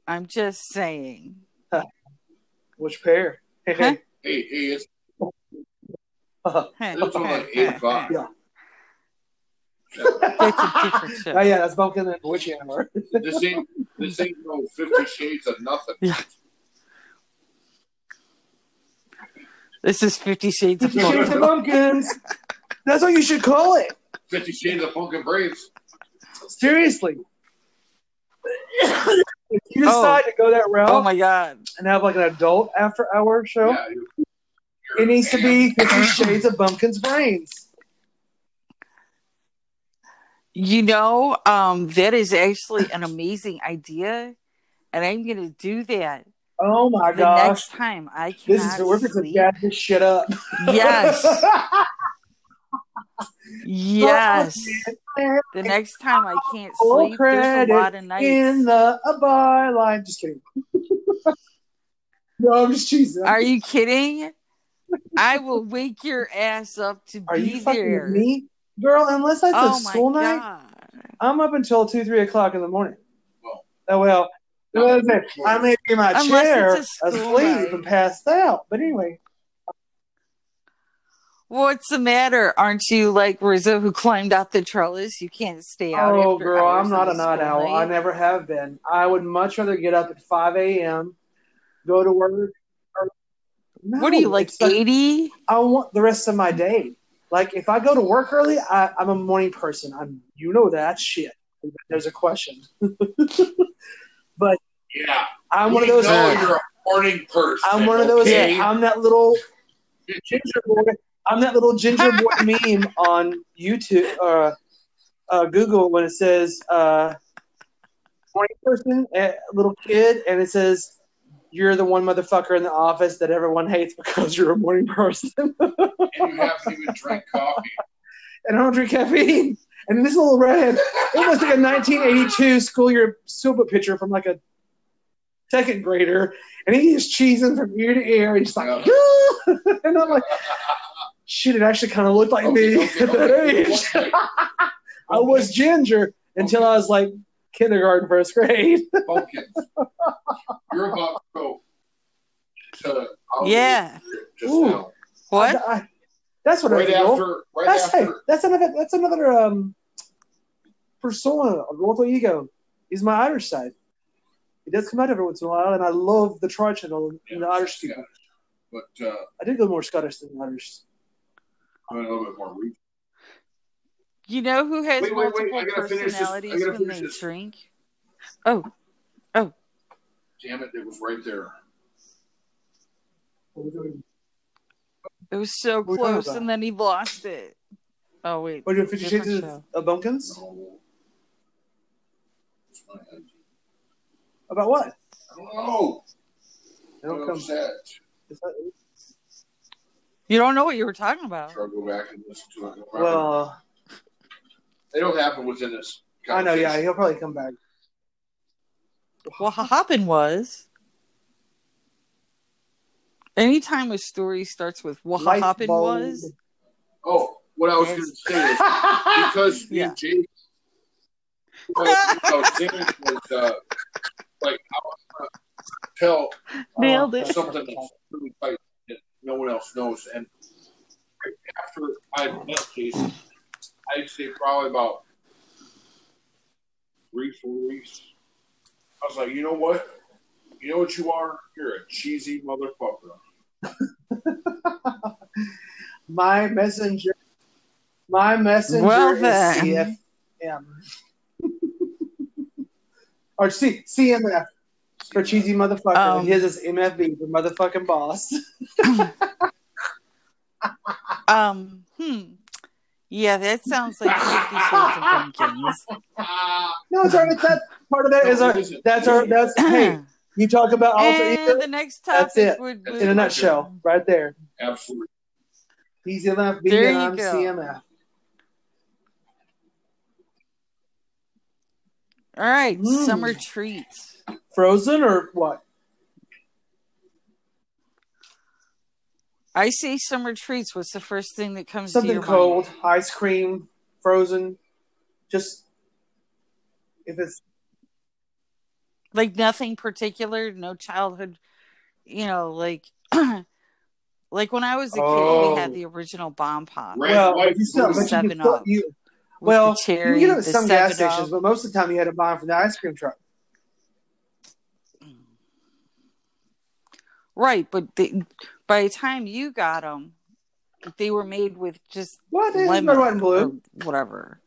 I'm just saying. Which pair? Huh? Hey, hey, it's, it's only like eight o'clock. Yeah. That's a different show. Oh yeah, that's Bumpkin and Witch Hammer. This ain't this ain't no Fifty Shades of nothing. Yeah. This is Fifty Shades of Fifty Shades of Bumpkin. Bumpkins. That's what you should call it. Fifty Shades of Pumpkin Braves. Seriously. If you decide to go that route Oh my god. and have like an adult after hour show, Yeah, you- it needs to be Fifty Shades of Bumpkin's brains. You know, um, that is actually an amazing idea, and I'm gonna do that Oh my the gosh. next time I can. This is we're going to sleep. gas this shit up. Yes, yes. The next time I can't sleep, there's a lot of nights. in the byline. Just kidding. no, I'm just cheesing. Are you kidding? I will wake your ass up to Are be you there. with me, girl? Unless that's oh a my school night! I'm up until two, three o'clock in the morning. Well. oh well. well, I may be in my Unless chair it's a school asleep night. and passed out. But anyway, What's the matter? Aren't you like Rizzo who climbed out the trellis? You can't stay out. oh after girl, hours I'm not on a night school owl. I never have been. I would much rather get up at 5 a.m., go to work. or- What are you like it's like- eighty? I want the rest of my day. Like if I go to work early, I, I'm a morning person. I'm you know that shit. There's a question. But yeah. I'm one of those. know you're a morning person. I'm one of those. okay? I'm that little ginger boy. I'm that little ginger boy meme on YouTube or uh, uh, Google when it says uh, morning person, a little kid, and it says you're the one motherfucker in the office that everyone hates because you're a morning person. and you haven't even drank coffee. and I don't drink caffeine. And this little redhead, it was like a 1982 school year soap picture from like a second grader, and he is cheesing from ear to ear, and just like, and I'm like, shit, it actually kind of looked like Okay, me okay, at that okay. age. I was ginger until I was like kindergarten, first grade. Pumpkins. You're about to go to Yeah. just Ooh. What? I- I- that's what Right I feel. after, right That's hey, after. that's another that's another um persona of alter ego. He's my Irish side. He does come out every once in a while, and I love the tri channel and the Irish people. But uh, I did go more Scottish than Irish. I'm a little bit more weak. You know who has Wait, wait, wait, multiple I gotta this. Personalities when they this. drink? Oh, oh. Damn it, it was right there. it was so What are we talking close, and then he lost it. Oh wait, What are you Fifty Different Shades show. of, of Bumpkins? No. It's my idea. About what? I don't know. They don't come. upset. is that- you don't know what you were talking about. Try to go back and listen to it. Well, they don't happen within this. I know. Yeah, he'll probably come back. What happened was, anytime a story starts with what Light happened bulb. was, Oh, what I was going to say is because me Yeah. and Jake, what I was saying was uh, like I was gonna tell nailed Oh, it. something that's really tight that no one else knows. And after I met Jason, I'd say probably about three, four weeks. I was like, you know what? You know what you are? You're a cheesy motherfucker. My messenger. My messenger Well is. CFM. or C- CMF for cheesy motherfucker. Um, His is MFB for motherfucking boss. Um, hmm. Yeah, that sounds like Fifty Shades of Pumpkins. No, it's alright. That part of that is our. That's our. That's hey. You talk about alter and ego the next topic That's it. would, That's would in a nutshell, right there. Absolutely. He's MFB There and you I'm go. CMF. all right, Mm. summer treats. Frozen or what? I say summer treats. What's the first thing that comes to Something your cold, mind? ice cream, frozen. Just if it's Like nothing particular, no childhood, you know, like like when I was a kid, we had Oh. the original bomb pop. Red, well, you still, blue, you Seven still Up. you Well, cherry, you can get it at some gas 7 Up. stations, but most of the time you had to buy them from the ice cream truck. Right, but they, by the time you got them, they were made with just What? They lemon red, white, and blue. whatever.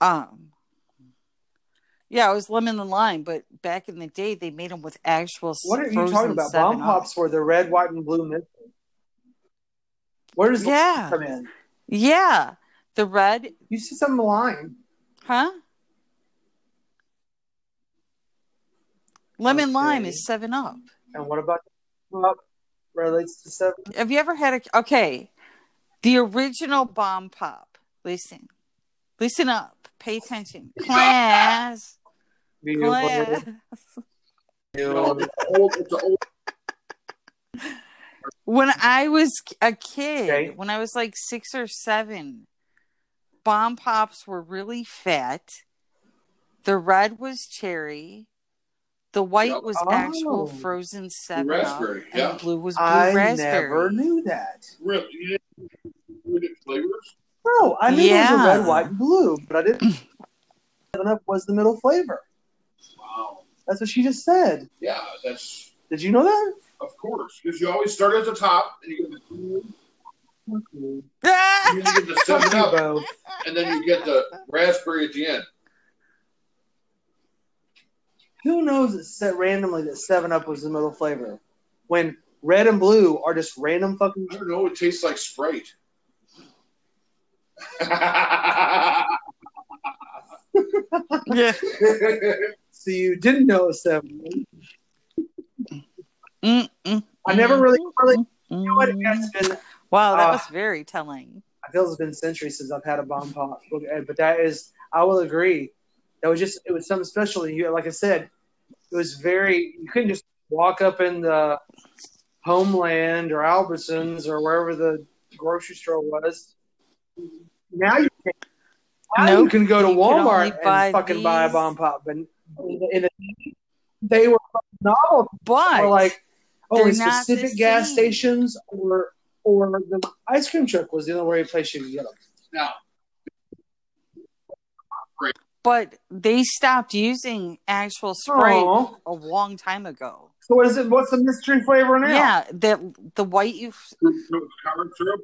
Um, yeah, it was lemon and lime, but back in the day, they made them with actual. What are you talking about? 7 Bomb pops were the red, white, and blue mix. Where does Yeah, come in? yeah, the red, You see some lime. huh? Lemon lime is Seven Up. And what about up relates to seven? Have you ever had a okay? The original bomb pop. Listen, listen up. Pay attention, class. class. You know, it's old, it's an old When I was a kid, Okay. when I was like six or seven, bomb pops were really fat. The red was cherry. The white Yep. was Oh. actual frozen seven up, raspberry, and yeah. the blue was blue I raspberry. never knew that. Really? You didn't you flavors? No, I knew it was a red, white, and blue, but I didn't. Seven Up was the middle flavor. Wow. That's what she just said. Yeah, that's Did you know that? of course because you always start at the top and you get the and then you get the Fuck seven up and then you get the raspberry at the end. Who knows that set randomly that Seven Up was the middle flavor when red and blue are just random fucking. I don't know. It tastes like Sprite. yeah. So you didn't know it Seven. Mm, mm, I never really, really. mm, You know what? It has been. Wow, that Ah. was very telling. I feel it's been centuries since I've had a bomb pop. But that is, I will agree. That was just, it was something special. You, like I said, it was very. You couldn't just walk up in the Homeland or Albertsons or wherever the grocery store was. Now you can. Now you can go to You can Walmart buy and fucking buy a bomb pop. But in the, in the, they were novel. But like, oh, they're in not the specific gas same. stations or or the ice cream truck was the only place you could get them. now, but they stopped using actual Sprite Aw. a long time ago. So what is it? What's the mystery flavor now? Yeah, the the white you fruit, fruit, syrup.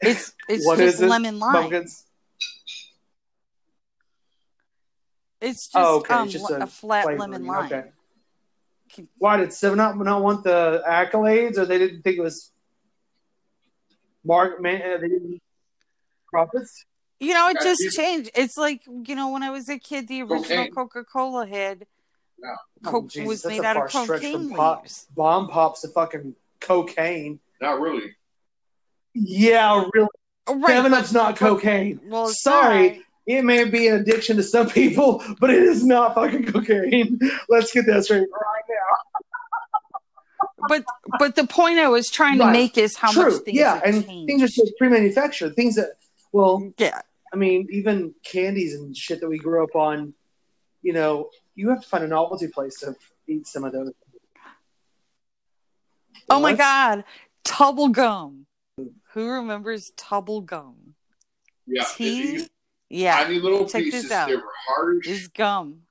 it's it's What just is it? lemon lime. Pumpkins. It's just, Oh, okay, um, just a, a flat flavoring, lemon lime. okay. Why did Seven Up not want the accolades, or they didn't think it was Mark? Man, uh, they didn't profits. You know, it just you- changed. It's like you know, when I was a kid, the original Coca Cola had Yeah. co- Oh, was made out of cocaine from pop. Bomb pops the fucking cocaine. Not really. Yeah, really. Right, Seven Up's not cocaine. Well, Sorry. not. It may be an addiction to some people, but it is not fucking cocaine. Let's get that straight right now. But but the point I was trying to make is how True, much things yeah, have and changed. things are still pre-manufactured. Things that, well, yeah, I mean, even candies and shit that we grew up on, you know, you have to find a novelty place to eat some of those. Oh my god, Tubble gum. Who remembers Tubble gum? Yeah. Tea? These Yeah, Tiny little check this pieces. out. They were hard as is gum.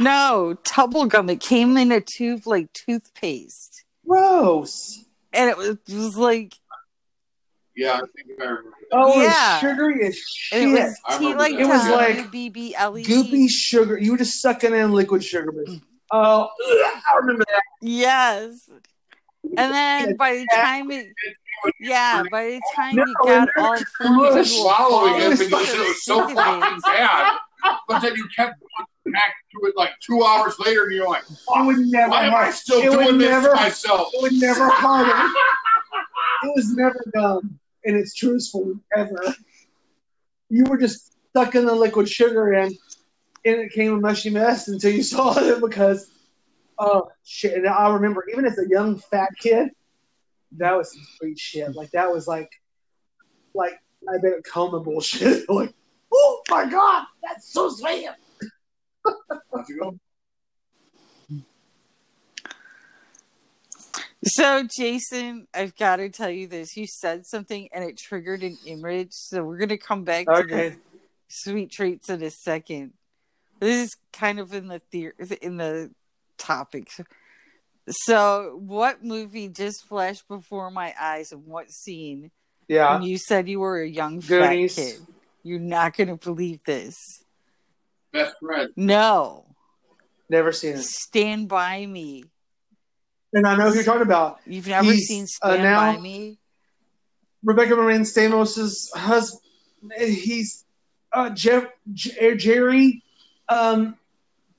No, Tubble gum. It came in a tube like toothpaste, Gross. and it was, it was like Yeah, I think I remember. that. Oh, it Yeah. was sugary as shit. it was I tea like that. It was like BBLE. Goopy sugar. You were just sucking in liquid sugar. Oh, ugh, I remember that. Yes. And then by the time it, yeah, by the time No, you got and all then formed You were swallowing it because it was so sick fucking bad. But then you kept going back to it like two hours later, and you're like, It would never. "Why am I still it would doing this never, to myself?" It would never hurt. It was never done in its truest form ever. You were just sucking the liquid sugar in, and it came a mushy mess until you saw it because, oh shit! And I remember even as a young fat kid, that was some sweet shit. Like that was like, like I bet coma bullshit. like, oh my god, that's so sweet. How'd you go? So, Jason, I've got to tell you this. You said something and it triggered an image. So, we're going to come back to Okay. this sweet treats in a second. This is kind of in the theor- in the topic. So, what movie just flashed before my eyes and what scene? Yeah. When you said you were a young fat kid. You're not going to believe this. Best friend. No. Never seen it. Stand by me. And I know who you're talking about. You've never He's, seen uh, Stand now- by me? Rebecca Morin Stamos's husband. He's uh, Jeff, J- Jerry. Um,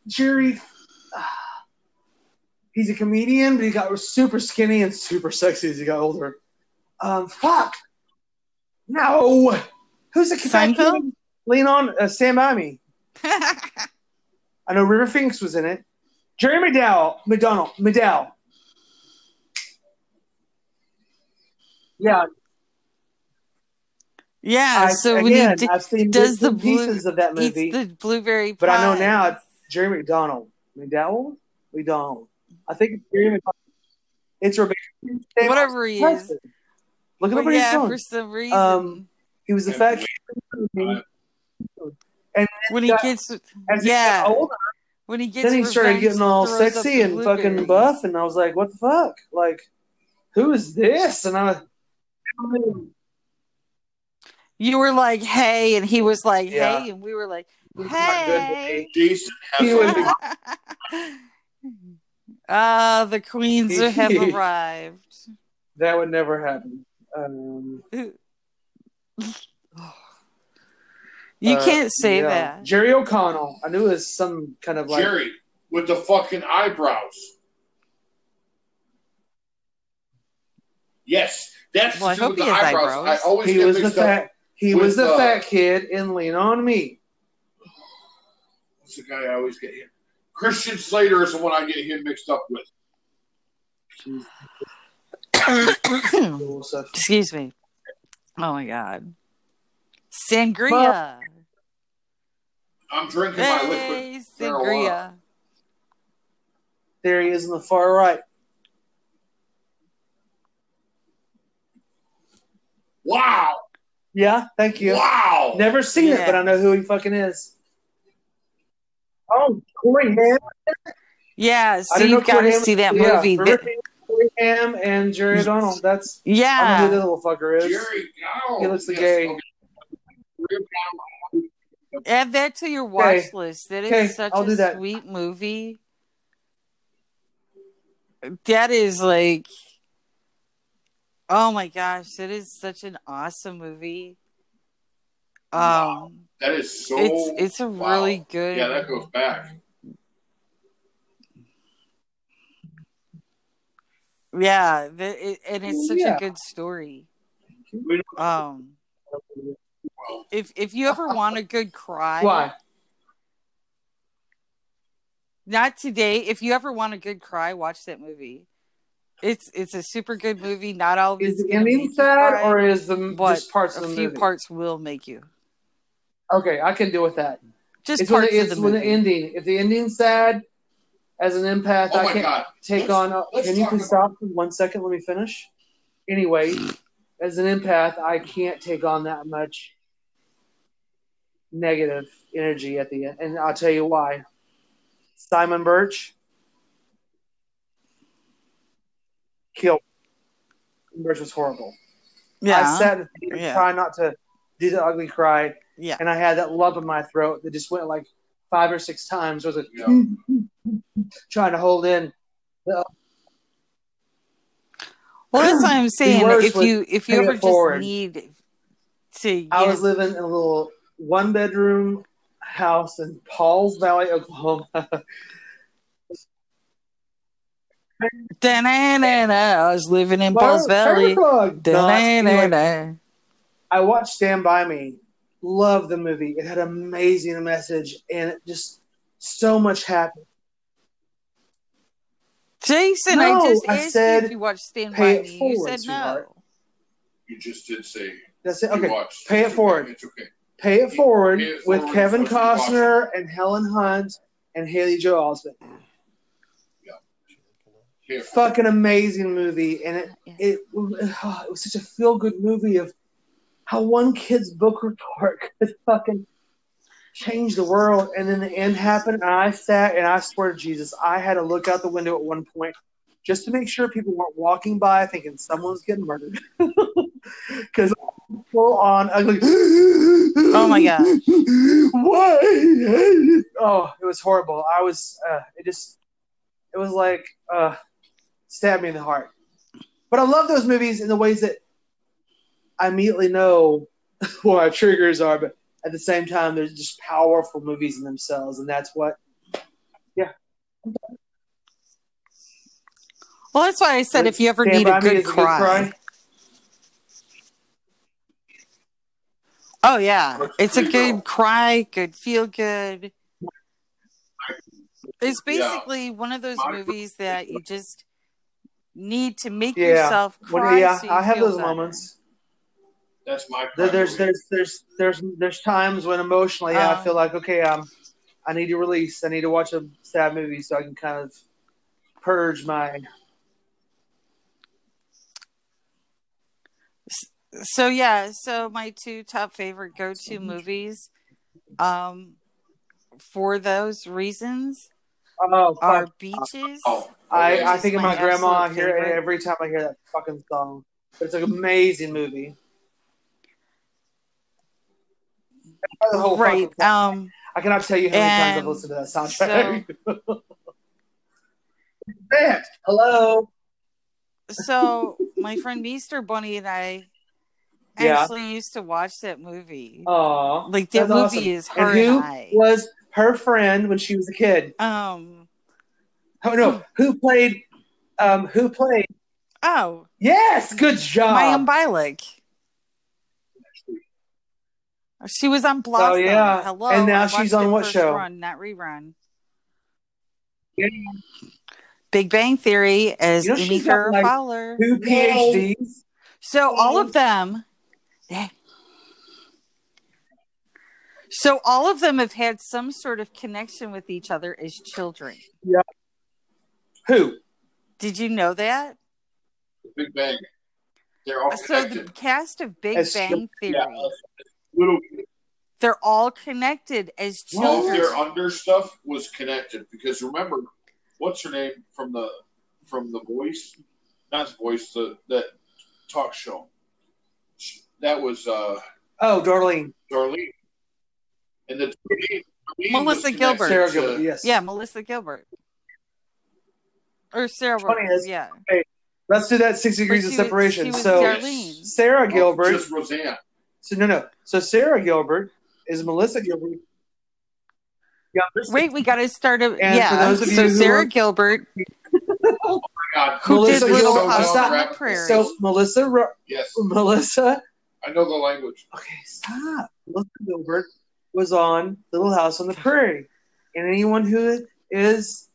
Jerry. he's a comedian, but he got super skinny and super sexy as he got older. Um, fuck. No. Who's the Seinfeld? Lean on. Uh, Stand by me. I know River Phoenix was in it. Jerry McDowell. McDonald. McDowell. Yeah. yeah. I, so when again, he d- I've seen does the and blue- pieces of that eats movie. the blueberry But I know now it's Jerry McDonald. McDowell? McDonald. I think it's Jerry McDonald. It's Rebecca. Whatever he is. Look at But what yeah, he's doing. for some reason, Um, He was a fat kid. in when he got- gets As he yeah, got older, when he gets then he started getting all sexy and fucking buff, and I was like, "What the fuck? Like, who is this?" And I was, You were like, "Hey," and he was like, Yeah. "Hey," and we were like, He was not good to "Hey." Jason He has would a be- Ah, the queens have arrived. that would never happen. Um, You uh, can't say yeah. that. Jerry O'Connell. I knew it was some kind of like Jerry with the fucking eyebrows. Yes, that's Well, I the dude hope with he the has eyebrows. eyebrows. I always he was the fat. He with, was the uh, fat kid in Lean on Me. What's the guy I always get him? Christian Slater is the one I get him mixed up with. Excuse me. Oh my god. Sangria. I'm drinking my liquid. Hey, marijuana. sangria. There he is in the far right. Wow! Yeah, thank you. Wow! Never seen it, but I know who he fucking is. Oh, Corey Haim. Yeah, I so didn't know you've got Corey to see that yeah, movie. River That- Phoenix, Corey Haim and Jerry O'Donnell. That's yeah. I know who the little fucker is. Jerry, oh, He looks the yes, gay. okay. Add that to your watch Okay. list. That is Okay, such I'll a that. sweet movie. That is like Oh my gosh, that is such an awesome movie. Um Wow. That is so. it's it's a wow. really good Yeah, that goes back. Yeah, the, it, and it's such Yeah. a good story. Um, if if you ever want a good cry, Why? not today. If you ever want a good cry, watch that movie. It's it's a super good movie. Not all of Is it's the gonna make sad cry, or is the but just parts a of the few movie? parts will make you. Okay, I can deal with that. Just It's when parts the, of it's the when movie. the ending. If the ending's sad, as an empath, oh I can't god! take Let's- on. Uh, let's can you talk please stop for one second? Let me finish. Anyway, as an empath, I can't take on that much negative energy at the end, and I'll tell you why. Simon Birch killed. Simon Birch was horrible. Yeah. I yeah, sat in the Yeah. trying not to do the ugly cry, yeah. and I had that lump in my throat that just went like five or six times. I was like Yeah. trying to hold in. Well, that's what I'm saying. If you if you Pay ever just need to, I was know, living in a little one bedroom house in Pauls Valley, Oklahoma. da-na-na-na, I was living in Paul's Valley. Anyway, I watched Stand By Me. Love the movie. It had amazing message and it just so much happened. Jason, No, I just I asked said you if you watched Stand By it Me. You said sweetheart. no. You just did say. That's it. Okay. watched. Pay it It's forward. okay. It's okay. Pay It Forward Pay It with Kevin is what you Costner and Helen Hunt and Haley Joel Osment. Yeah. fucking amazing movie, and it Yeah. it, it was such a feel good movie of how one kid's book report could fucking change the world, and then the end happened, and I sat and I swear to Jesus, I had to look out the window at one point just to make sure people weren't walking by thinking someone's getting murdered, because full on ugly. Oh my god! Why? Oh, it was horrible. I was. Uh, it just. It was like uh, stabbed me in the heart. But I love those movies in the ways that I immediately know what our triggers are, but at the same time, they're just powerful movies in themselves, and that's what. Yeah. Well, that's why I said if you ever Stand need By a good cry. Oh yeah, it's a good cry, good feel good. It's Yeah. basically one of those movies that you just need to make Yeah. yourself When, cry. yeah, so you I have those better. moments. That's my. There- There's there's there's there's there's times when emotionally I Um, feel like okay, um, I need to release. I need to watch a sad movie so I can kind of purge my. So yeah, so my two top favorite go-to movies, um, for those reasons Oh, fuck. are Beaches. Oh, I. I think of my my grandma. I absolute hear it every time I hear that fucking song. It's an amazing movie. Right. Um, I cannot tell you how many times I've listened to that soundtrack. Man, hello. so my friend Meester Bunny and I Yeah. actually used to watch that movie. Aw, like that movie awesome. is her And and, who I. was her friend when she was a kid? Um. Oh no, who played? Um, who played? Oh, Yes, good job. Mayim Bialik. She was on Blossom. Oh, yeah. Hello. And now I she's on what show? Run, not rerun. Yeah. Big Bang Theory as You know, Amy Farrah like, Fowler. Two PhDs. So all of them. So all of them have had some sort of connection with each other as children. Yeah. Who? Did you know that? Big Bang. They're all So the cast of Big As Bang Theory, yeah, little they're all connected as all of children. their under stuff was connected because remember, what's her name from the from the voice, not the voice, the that talk show. That was uh Oh, Darlene. Darlene, and the Darlene, Darlene Melissa was Gilbert. connected Sara to- Gilbert. Yes. Yeah, Melissa Gilbert. Or Sarah Funny Williams, is- yeah. Let's do that six degrees But of she was- separation. she was so Darlene. Sara Oh, Gilbert. just Roseanne. So no, no. So Sara Gilbert is Melissa Gilbert. Yeah. Wait, we got to start a And yeah. for those of so you who Sara are- Gilbert, oh my God, who Melissa did Little Gilbert- House stop. on the Prairie. So Melissa, yes, Melissa. I know the language. Okay, stop. Melissa Gilbert was on Little House on the Prairie, and anyone who is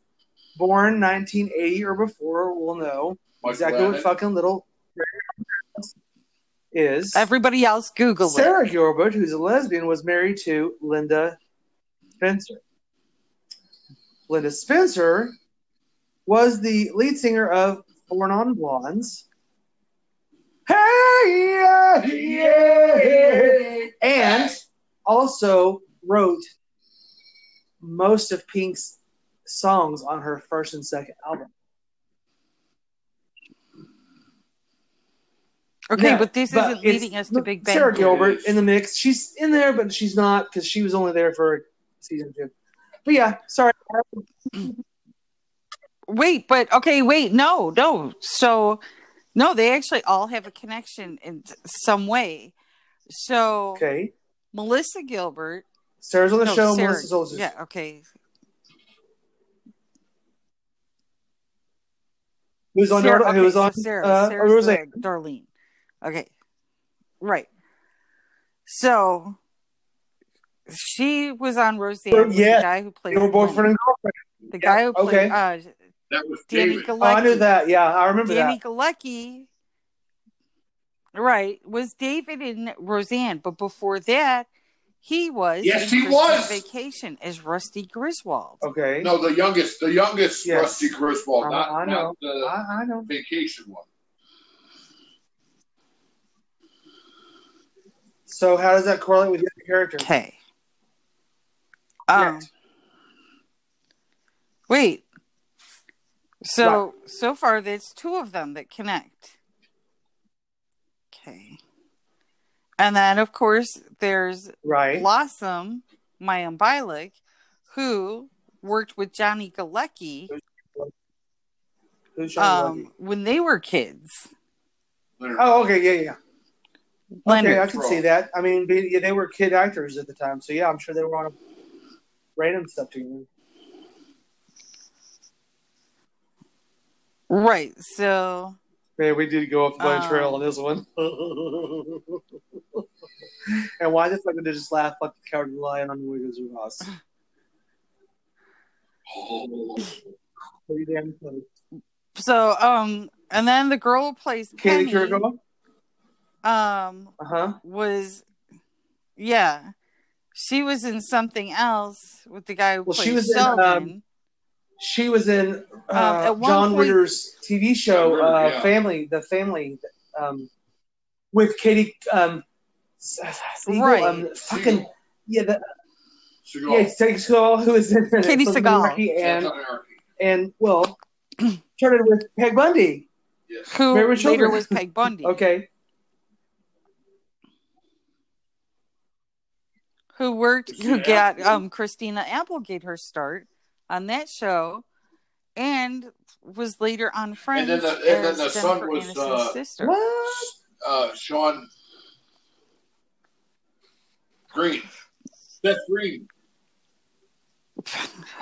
born 1980 or before will know Michael exactly what fucking Little is. Everybody else, Google it. Sara Gilbert, who's a lesbian, was married to Linda Spencer. Linda Spencer was the lead singer of 4 Non Blondes. Hey, yeah, yeah, and also wrote most of Pink's songs on her first and second album. Okay, Yeah, but this but isn't leading us to Big Bang. Sara Gilbert in the mix. She's in there, but she's not because she was only there for season two. But yeah, sorry. Wait, but okay, wait, no, no. So, no, they actually all have a connection in some way. So, Okay, Melissa Gilbert, Sara's on the no, show. Sara, Melissa Soldier. yeah, okay. Who's on? Sara, Dar- okay, who was so on? Sara, uh, Sara's Roseanne. the Darlene. Okay, right. So she was on Roseanne. with Yeah, the guy who played They were boyfriend and girlfriend. The guy who played okay. uh, That was Danny David. Galecki. Oh, I knew that. Yeah, I remember Danny that. Galecki, right, was David and Roseanne. But before that, He was Yes, he was. Vacation as Rusty Griswold. Okay. No, the youngest, the youngest Yes. Rusty Griswold, I- not, I know. not the I, I know. vacation one. So how does that correlate with the other characters? Okay. Um, Correct. wait. So so far, there's two of them that connect. Okay. And then, of course, there's Right. Blossom, Mayim Bialik, who worked with Johnny Galecki Who's Sean um, when they were kids. Oh, okay, yeah, yeah. Okay, I can see that. I mean, they, yeah, they were kid actors at the time, so yeah, I'm sure they were on a random stuff together. Right. So Man, we did go off the Um, trail on this one. and why the fuck did they just laugh like the cowardly lion on the Wiggins of Oz? Pretty damn close. so um and then the girl who plays Katie Penny Cuoco? um Uh huh. was yeah. She was in something else with the guy who Well, plays she was in, um, She was in uh, Um, John point- Ritter's TV show, Ritter, uh, yeah. Family, The Family, um, with Katie. Um, Siegel, Right. Um, fucking yeah, the, Seagal. yeah, Segal, who is in Katie from Seagal. And Sons Anarchy. and well, started with Peg Bundy. Yes. who Married with later Children. was Peg Bundy. Okay, Who worked who Christina got Applegate. um Christina Applegate her start on that show and was later on Friends then the- and then the son was, uh, sister. what? Uh, Sean Green. Seth Green.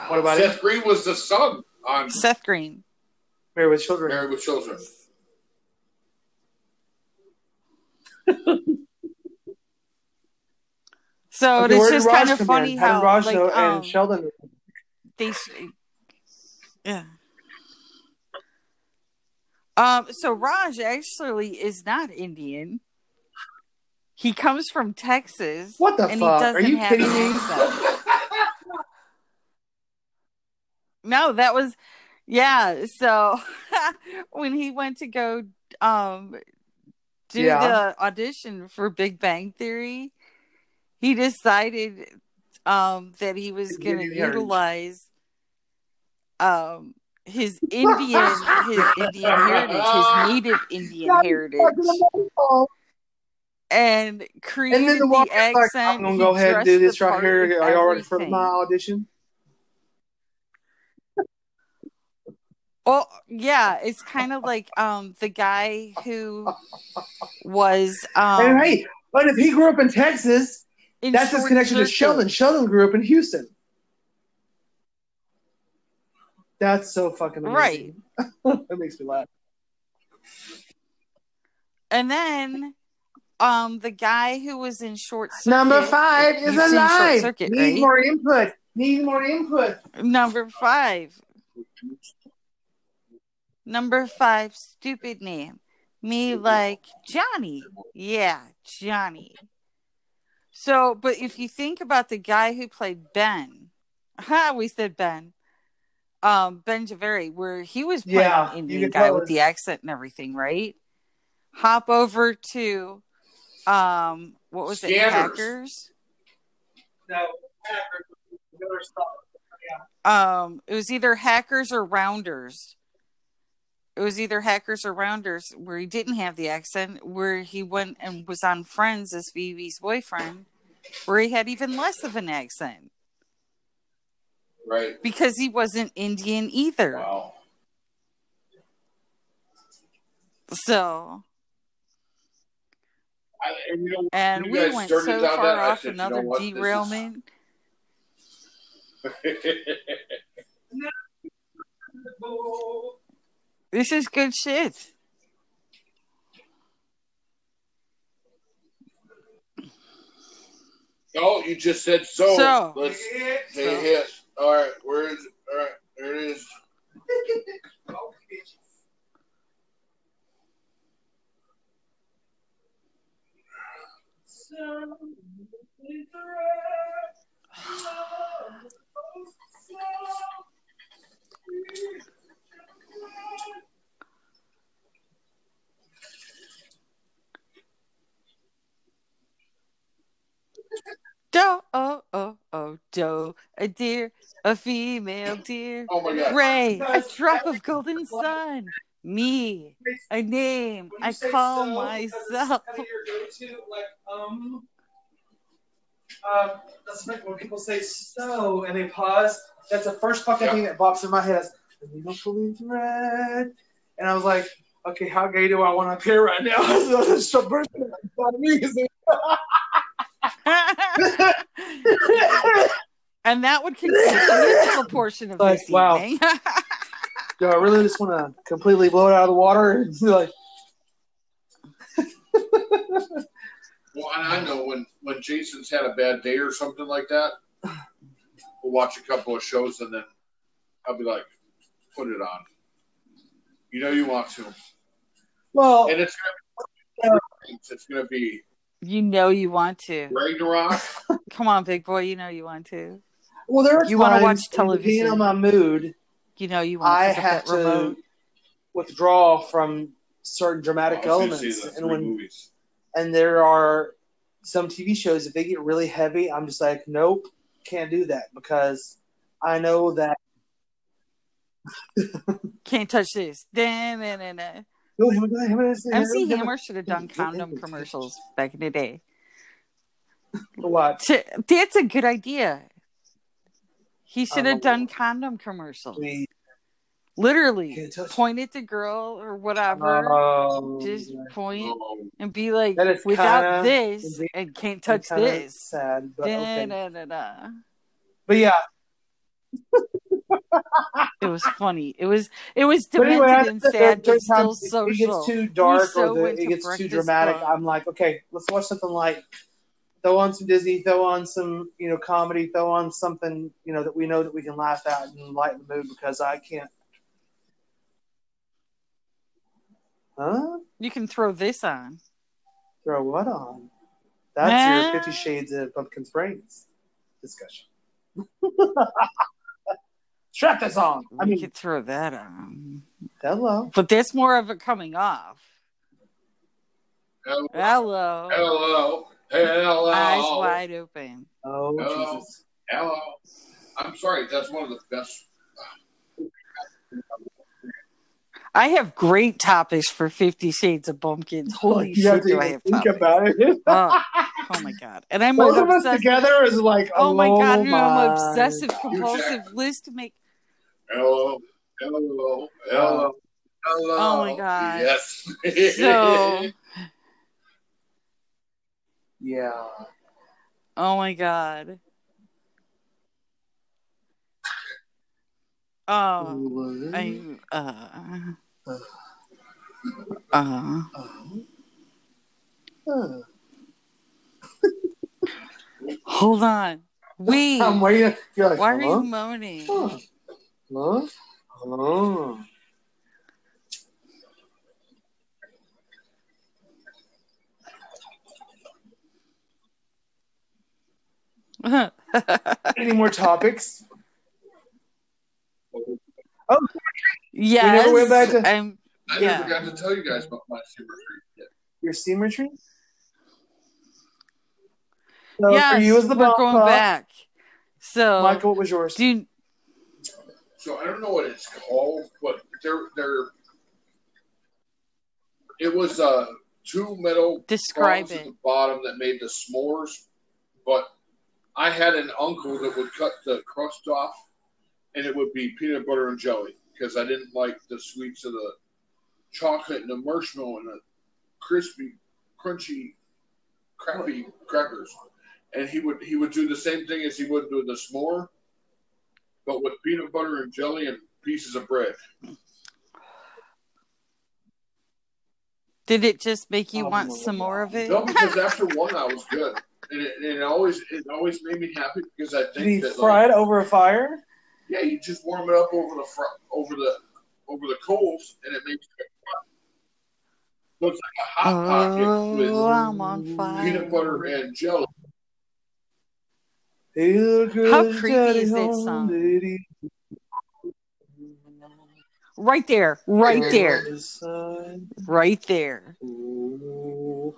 What about it? Seth Green was the son on Seth Green. Married with Children. Married with Children. So Okay, it's just kind of funny in? How how like know um, and Sheldon? They yeah um so raj actually is not indian he comes from texas What the and fuck? he Are doesn't you have kidding me? no that was yeah so when he went to go um do Yeah. the audition for big bang theory he decided um that he was going to utilize um his indian his indian heritage his native indian heritage and created And the the, walker's like, accent I'm gonna go ahead and do this right here. Are y'all ready for my audition? Oh yeah, it's kind of like um the guy who was um and hey, but if he grew up in Texas, that's his connection to Sheldon. Sheldon grew up in Houston. That's so fucking amazing. Right. that makes me laugh. And then um the guy who was in Short Circuit. Number five is alive. Circuit, Need right? more input. Need more input. Number five. Number five, stupid name. Me like Johnny. Yeah, Johnny. So, but if you think about the guy who played Ben, we said Ben, um, Ben Javeri, where he was playing Yeah, Indian guy with the accent and everything, right? Hop over to, um, what was it, Scanners. Hackers? No. Hackers. Um it was either hackers or rounders it was either hackers or rounders where he didn't have the accent where he went and was on friends as phoebe's boyfriend where he had even less of an accent. Right. because he wasn't indian either. Wow. so. I, and you know, and you we went so on far that, off said, you another know what, is- derailment This is good shit. Oh, you just said so. So let's so. hit. All right, where is it? All right, there it is. Doe, oh oh oh do a deer, a female deer. Oh my god. Ray, a drop of golden sun. Me, a name I call myself. Kind of your go-to, like, um, uh, that's like when people say so and they pause. That's the first fucking Yeah. thing that pops in my head. Is, "The needle thread. And I was like, okay, how gay do I want to appear right now? It's and that would conclude the musical portion of Like, this wow. evening. Do I really just want to completely blow it out of the water? And be like, Well, and I know when when Jason's had a bad day or something like that, we'll watch a couple of shows and then I'll be like, put it on. You know you want to, well, and it's gonna be, it's gonna be you know you want to. Ragnarok. Come on, big boy. You know you want to. well, there are you wanna watch television. Depending on my mood, You know you want I to have to remote. withdraw from certain dramatic I elements. And when movies. and there are some TV shows if they get really heavy, I'm just like, nope, can't do that because I know that. Can't touch this. Da-na-na-na. Go ahead, go ahead, go ahead, MC go. Hammer should have done condom commercials back in the day. What? T- That's a good idea. He should have Um, done condom commercials. Please. Literally, Can't point at the girl or whatever. Oh, just point Oh, and be like, without kinda- this, and can't touch kinda this. Sad, but okay. But yeah, It was funny. It was it was demented anyway, and sad, but still it social. gets too dark so or the, it gets too dramatic. Club. I'm like, okay, let's watch something light. Throw on some Disney, throw on some, you know, comedy, throw on something, you know, that we know that we can laugh at and lighten the mood because I can't. Huh? You can throw this on. Throw what on? That's Ah. your Fifty Shades of Pumpkin's brains discussion. Strap this on. I you mean, could throw that on. hello. But that's more of it coming off. hello, Hello. hello, hello, Eyes wide open. Oh, Hello. Jesus. hello. I'm sorry, that's one of the best. I have great topics for Fifty Shades of Pumpkins. Holy you shit, do I have think topics? about it. Oh, oh my god! And I'm Both an of us together is like, Oh my god! Oh and I'm my. obsessive compulsive list to make. Hello, hello, hello, hello. Oh my God. Yes. So, Yeah. oh my god. Oh, I uh uh. Uh, Hold on. Wait. I'm waiting. You're like, Why are you moaning? Huh? Huh? Oh. Any more topics? Oh, yes. We never went back to- I'm I Yeah. never got to tell you guys about my super treat yet. Your steamer tree? So yes, for you as the we're going pop, back. So Michael, what was yours? do So I don't know what it's called, but they're they're. It was uh two metal describe at the bottom that made the s'mores, but I had an uncle that would cut the crust off, and it would be peanut butter and jelly because I didn't like the sweets of the chocolate and the marshmallow and the crispy, crunchy, crappy crackers. And he would he would do the same thing as he would do the s'more, but with peanut butter and jelly and pieces of bread. Did it just make you Oh, want some more of it? No, because after one I was good, and it, and it always it always made me happy because I Did he think that fry like, it over a fire? yeah, you just warm it up over the fr- over the over the coals, and it makes it hot. So like a hot pocket oh, with Oh, I'm on fire. peanut butter and jelly. Hey, little girl, How is creepy is that song? Right there, right there, right there. Well,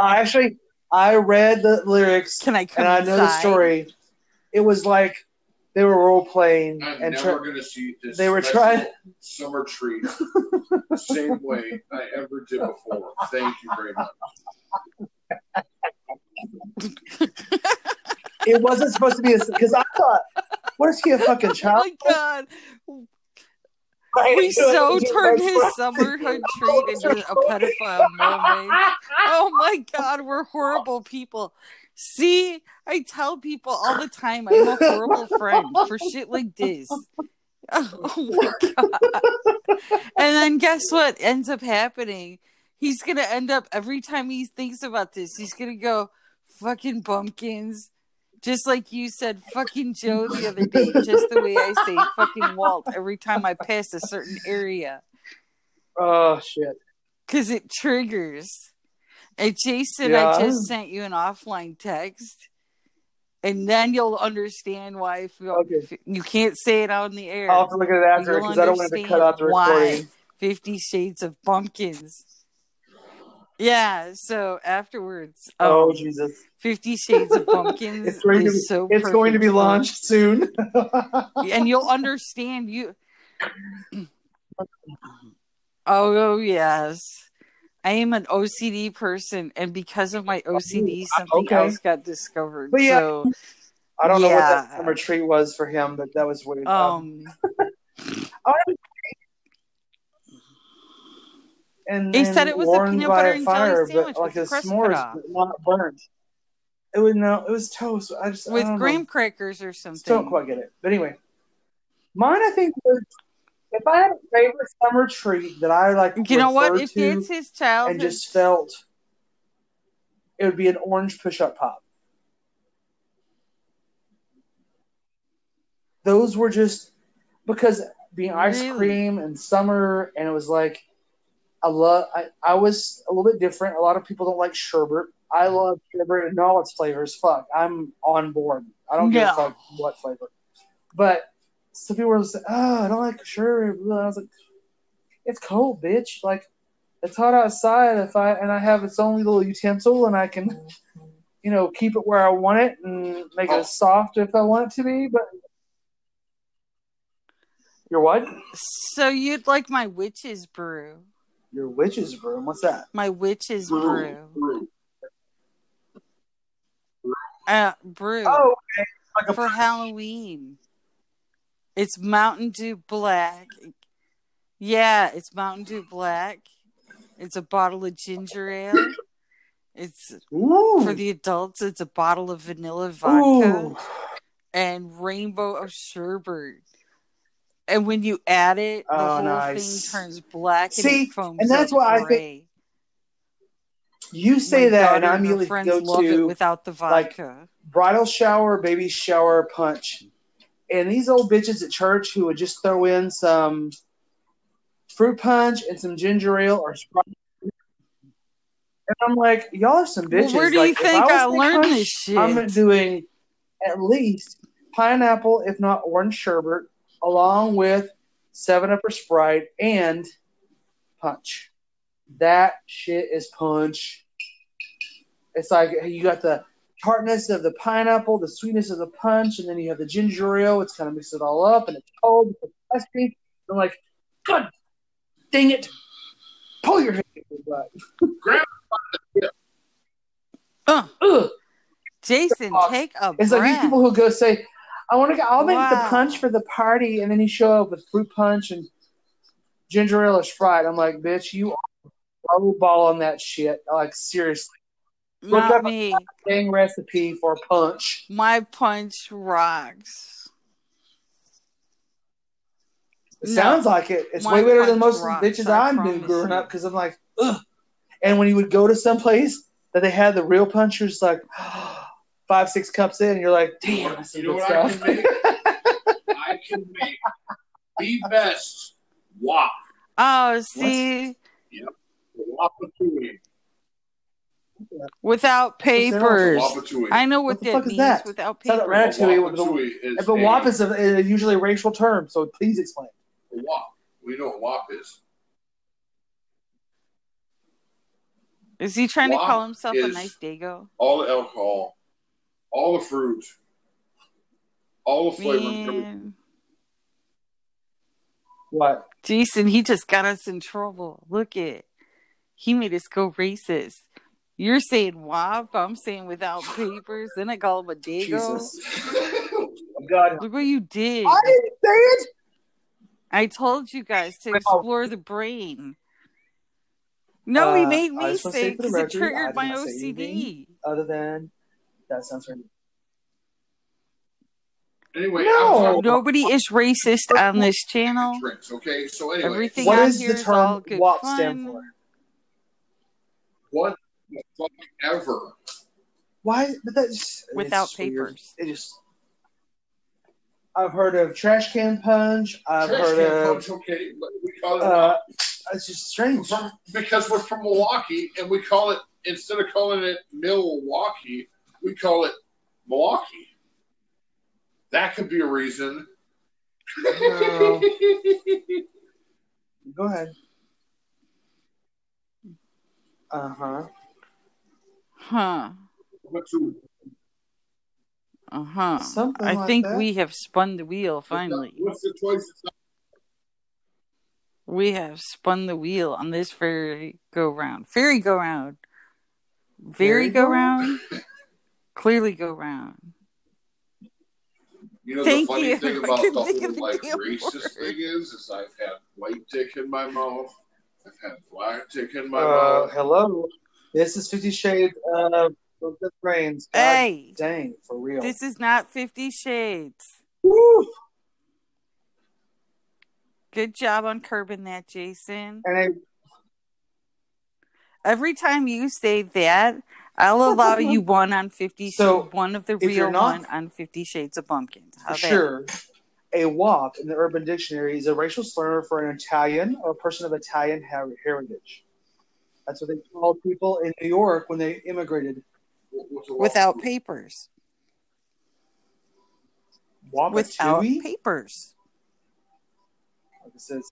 actually, I read the lyrics Can I come and I know the inside? story. it was like they were role playing I'm and never try- going to see this. they were special trying- summer treat the same way I ever did before. Thank you very much. it wasn't supposed to be because I thought, what is he a fucking child? Oh my god. We so turned his right. summerhood treat into a pedophile moment. Oh my god, we're horrible people. See, I tell people all the time I'm a horrible friend for shit like this. Oh my god. And then guess what ends up happening? He's gonna end up every time he thinks about this, he's gonna go, fucking bumpkins. Just like you said, fucking Joe the other day, just the way I say fucking Walt every time I pass a certain area. Oh shit! because it triggers. And Jason, Yeah. I just sent you an offline text, and then you'll understand why I feel Okay. you can't say it out in the air. I'll have to look at it after because I don't want to cut out the why. recording. Fifty Shades of Pumpkins. Yeah, so afterwards, Oh um, Jesus! Fifty Shades of Pumpkins It's going to be, so it's going to be launched soon. and you'll understand you. Oh, oh yes, I am an OCD person, and because of my OCD, something Okay. else got discovered. But yeah, so, I don't know what that Yeah. summer treat was for him, but that was weird. um, and He said it was a peanut butter and jelly fire, sandwich but like with a s'mores, but not burnt. It was no, it was toast. I just I with know. graham crackers or something. Don't quite get it. But anyway, mine I think was if I had a favorite summer treat that I like, You know what? If it's his childhood, and just felt, it would be an orange push-up pop. Those were just because being ice Really? cream and summer, and it was like I love. I, I was a little bit different. A lot of people don't like sherbet. I mm-hmm. love sherbet and all its flavors. Fuck, I'm on board. I don't give a fuck what flavor. But some people were saying, "Oh, I don't like sherbet." I was like, "It's cold, bitch. Like it's hot outside. If I and I have its only little utensil, and I can, mm-hmm. you know, keep it where I want it and make Oh. it soft if I want it to be." But your what? so you'd like my witch's brew. Your witch's broom. What's that? My witch's brew. Brew. Uh, brew. Oh, okay. Like a for Halloween. It's Mountain Dew Black. Yeah, it's Mountain Dew Black. It's a bottle of ginger ale. It's Ooh. for the adults. It's a bottle of vanilla vodka Ooh. and rainbow of sherbet. And when you add it, the Oh, whole nice. thing turns black and See, it foams and that's why I think- gray. You say My that, and I'm friends go to without the like, vodka. bridal shower, baby shower punch. And these old bitches at church who would just throw in some fruit punch and some ginger ale or Sprite. And I'm like, y'all are some bitches. well, where do Like, you think was I learned punch, this shit? I'm doing at least pineapple, if not orange sherbet, along with Seven Up or Sprite and punch. That shit is punch. It's like you got the tartness of the pineapple, the sweetness of the punch, and then you have the ginger ale. It's kind of mixed it all up, and it's cold. It's cream. I'm like, God dang it! Pull your out your butt. Uh, Ugh. Jason, Fuck. take a It's breath. like these people who go say, "I want to go. I'll make the punch for the party," and then you show up with fruit punch and ginger ale or Sprite. I'm like, bitch, you are a ball on that shit. Like seriously, look Not up- me. dang recipe for punch. My punch rocks. It No. sounds like it. It's My way better than most rocks, bitches I I, knew growing you. up because I'm like, ugh. And when you would go to some place that they had the real punchers, like ah, five, six cups in, and you're like, damn, that's some You know good what I stuff. can make? I can make the best wop. Oh, see, Wapatui. without papers. I know What what, the that fuck is means that? without Sounds like papers. Ratatouille with the- Wapatui is but a- WAP is a, a usually a racial term, so please explain. wop. We know what wop is. Is he trying to call himself a nice dago? All the alcohol, all the fruit, All the flavors. Man. What? Jason, he just got us in trouble. Look it. He made us go racist. You're saying WAP, I'm saying without papers, then I call him a dago. Jesus. God. Look what you did. I didn't say it. I told you guys to explore the brain. No, he Uh, made me just say say it because it triggered my OCD. Other than that sounds right. Anyway, No. Nobody is racist on this channel. drinks. Okay, so anyway, Everything What on does the is all term good WAP fun. stand for? what the fuck ever? Why? But that's Without it's weird. papers. It just. I've heard of trash can punch. I've Trash heard can of. punch, okay, we call it Uh, it's just strange. from, because we're from Milwaukee, and we call it instead of calling it Milwaukee, we call it Milwaukee. That could be a reason. No. Go ahead. Uh huh. Huh. What's the- Uh huh. Something I like think that. we have spun the wheel finally. What's the choice? It's not- We have spun the wheel on this fairy go round. Fairy go round. Very go round. Clearly go round. You know Thank the funny you. thing about the whole like racist word. thing is, is I've had white dick in my mouth, I've had black dick in my Uh, mouth. hello. This is Fifty Shades of the Brains. God Hey, dang, for real. this is not Fifty Shades. Woo! Good job on curbing that, Jason. And I, Every time you say that, I'll allow you one on Fifty So, one of the real not- one on Fifty Shades of Pumpkins. How for that? sure, a WAP in the Urban Dictionary is a racial slur for an Italian or a person of Italian heritage. That's what they called people in New York when they immigrated. Without papers. Without papers. Like it says,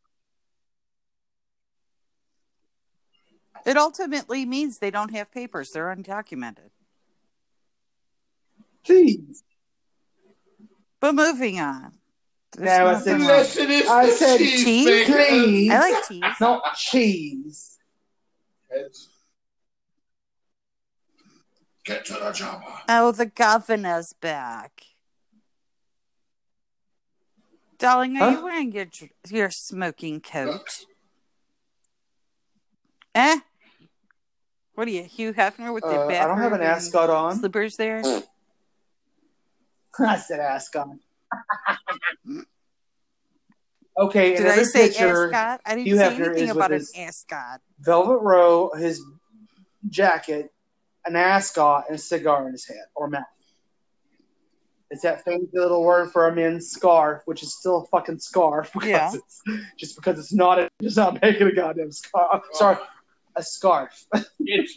It ultimately means they don't have papers. They're undocumented. Jeez. But moving on. There's Now I nothing said- wrong. Unless it is I the said cheese, cheese. Cheese. I like cheese. Not cheese. Get to the chopper. Oh, the governor's back. Darling, are Huh? you wearing your your smoking coat? Eh? What are you, Hugh Hefner with the Uh, I don't have an and ascot on. slippers there? I said ascot. okay, Did I say picture, ascot? I didn't Hugh say Hefner anything about an ascot. velvet row, his jacket, an ascot, and a cigar in his head or mouth. It's that fancy little word for a man's scarf, which is still a fucking scarf because Yeah. it's just because it's not a, it's not making a goddamn scarf. Sorry, a scarf. It's,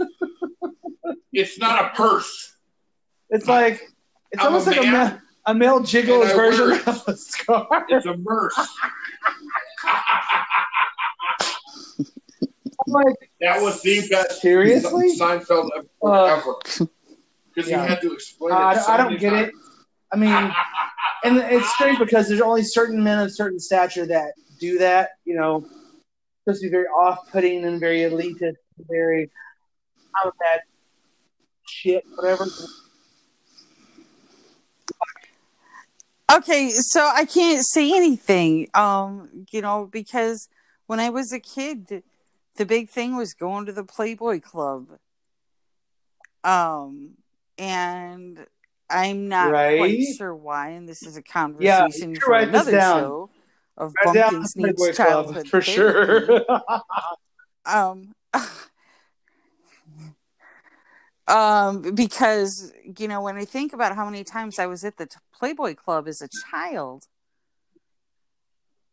it's not a purse. It's like it's I'm almost a like a, man, ma- a male Jiggles and I version it. of a scarf. It's a purse. I'm like, that was the best seriously? Seinfeld Uh, ever. Because yeah. he had to explain I, it. so I don't get it. I mean, and it's strange because there's only certain men of certain stature that do that. You know, supposed to be very off-putting and very elitist, very out of that shit, whatever. Okay, so I can't say anything. Um, you know, because when I was a kid, the big thing was going to the Playboy Club. Um, and I'm not quite Right. sure why, and this is a conversation should for another show of Bumpkins Needs Childhood for sure. um um because you know when i think about how many times i was at the playboy club as a child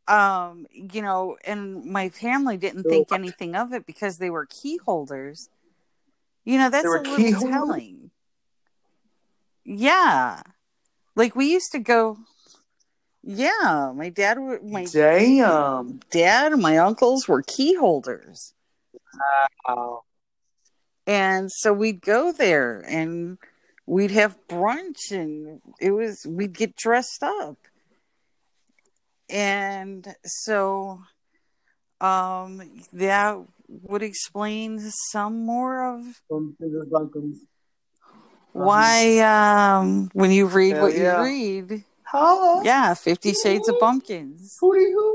um you know and my family didn't think anything of it because they were key holders you know that's a little telling. Yeah. Like we used to go yeah my dad were my Damn. dad and my uncles were key holders Wow. And so we'd go there and we'd have brunch and it was we'd get dressed up. And so um that would explain some more of why um when you read Hell what yeah. you read Holla. yeah 50 shades of Bumpkins. Hootie hoo.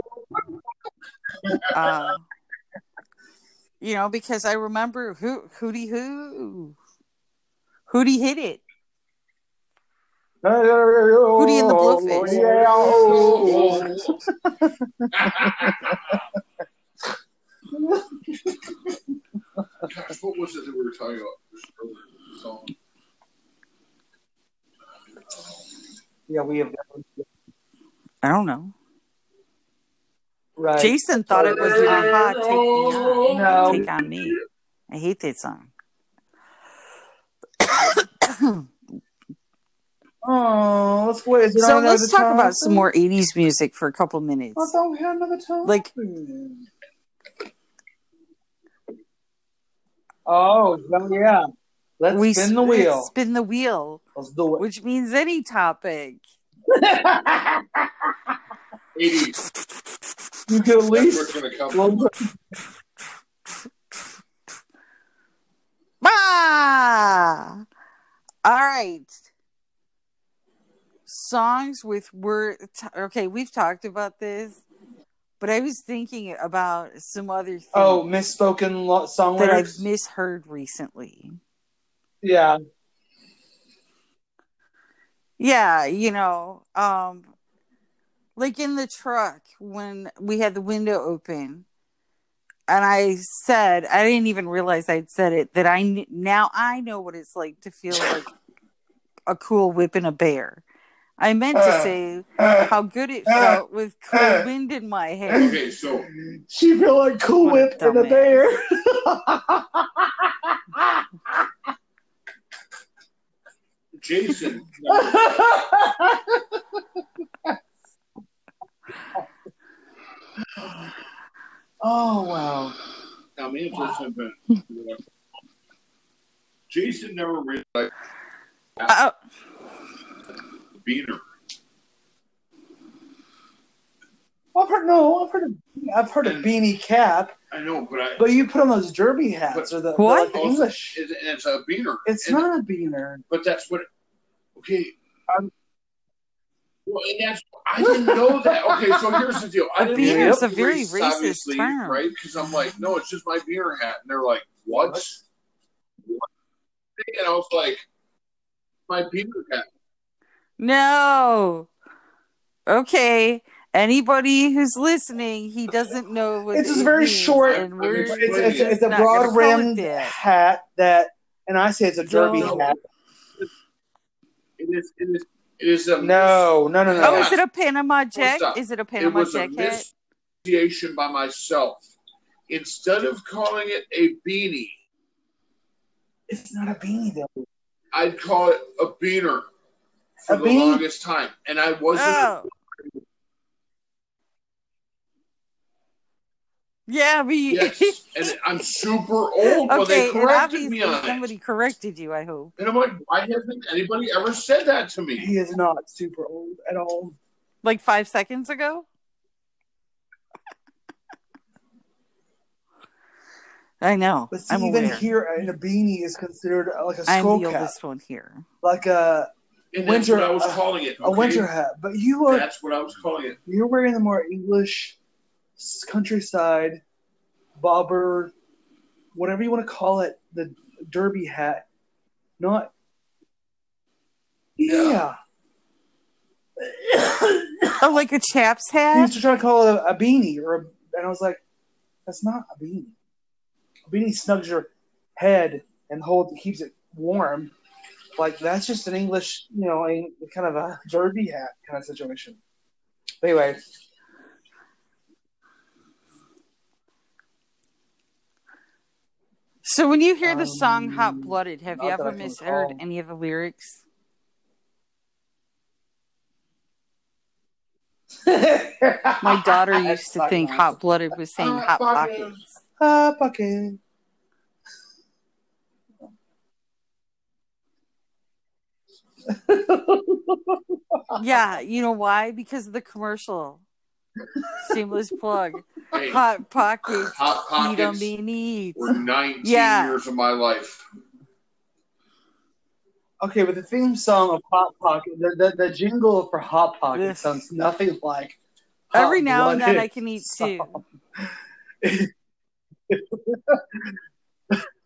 uh, you know because i remember who hootie who hootie hit it Hootie and the Blowfish. Gosh, what was it that we were talking about? This earlier song. Yeah, we have i don't know right. jason thought it was a-ha take me on No. take on me i hate that song Oh, let's wait. So let's talk about some more 80s music for a couple minutes I we had another time. Like- oh, yeah. Let's we spin the wheel. spin the wheel Let's do it. which means any topic 80s. you can at That's least. it's going to come. Ah! All right. Songs with word. Okay, we've talked about this, but I was thinking about some other things Oh, misspoken lo- song that I've misheard recently. yeah. Yeah, you know, um, like in the truck when we had the window open, and I said I didn't even realize I'd said it that I kn- now I know what it's like to feel like a cool whip in a bear. I meant to say how good it felt with cool wind in my hair. Okay, so She felt like Cool Whip and a bear. Jason, oh wow. now me and Jason have been. Jason never really liked Uh, the beaner. I've heard no. I've heard of I've heard of beanie cap, I know, but I. but you put on those derby hats or the, the- What? like the English. It's, it's a beaner. It's And- not a beaner. But that's what. Okay. Um, well, and that's I didn't know that. Okay, so here's the deal. I A didn't beaner is know a very racist obviously, term. right? Because I'm like, no, it's just my beaner hat, and they're like, what? What? And I was like, my beaner hat. no. Okay. Anybody who's listening, he doesn't know what It's it just very short. and It's, it's, it's, it's a broad call it rimmed hat that, and I say it's a derby No. hat. It is. It is. It is a No, no, no, no. Oh, is it a Panama Jack? Is it a Panama It Panama was a Jack hat? mispronunciation by myself. Instead of calling it a beanie, It's not a beanie though. I'd call it a beaner for A the beanie? longest time, and I wasn't. Oh. Yeah, but you- Yes, and I'm super old when okay, they corrected me on somebody it. corrected you. I hope. And I'm like, why hasn't anybody ever said that to me? He is not super old at all. Like five seconds ago. I know. But see, I'm even aware. here, in a beanie is considered uh, like a I'm skull the cap, oldest one here. like a And Winter- that's what I was uh, calling it. a winter hat. But you are That's what I was calling it. you're wearing the more English s- countryside bobber, whatever you want to call it, the derby hat. Not. Yeah. Yeah. Oh, like a chap's He hat. used to try to call it a, a beanie, or a, and I was like, "That's not a beanie. A beanie snugs your head and holds keeps it warm. Like that's just an English, you know, a, kind of a derby hat kind of situation." But anyway, So when you hear the song Um, "Hot Blooded," have you ever misheard recall. any of the lyrics? My daughter used to think awesome. "Hot Blooded" was saying Hot "Hot Pockets." Pockets." Hot pocket. Yeah, you know why? Because of the commercial. Shameless plug. Hey, Hot pockets. Hot Eat 'em Pockets in eats. were 19 Yeah. years of my life. Okay, but the theme song of Hot Pocket, the, the, the jingle for Hot Pocket Yes. sounds nothing like. Hot Every now and then I can eat too. song.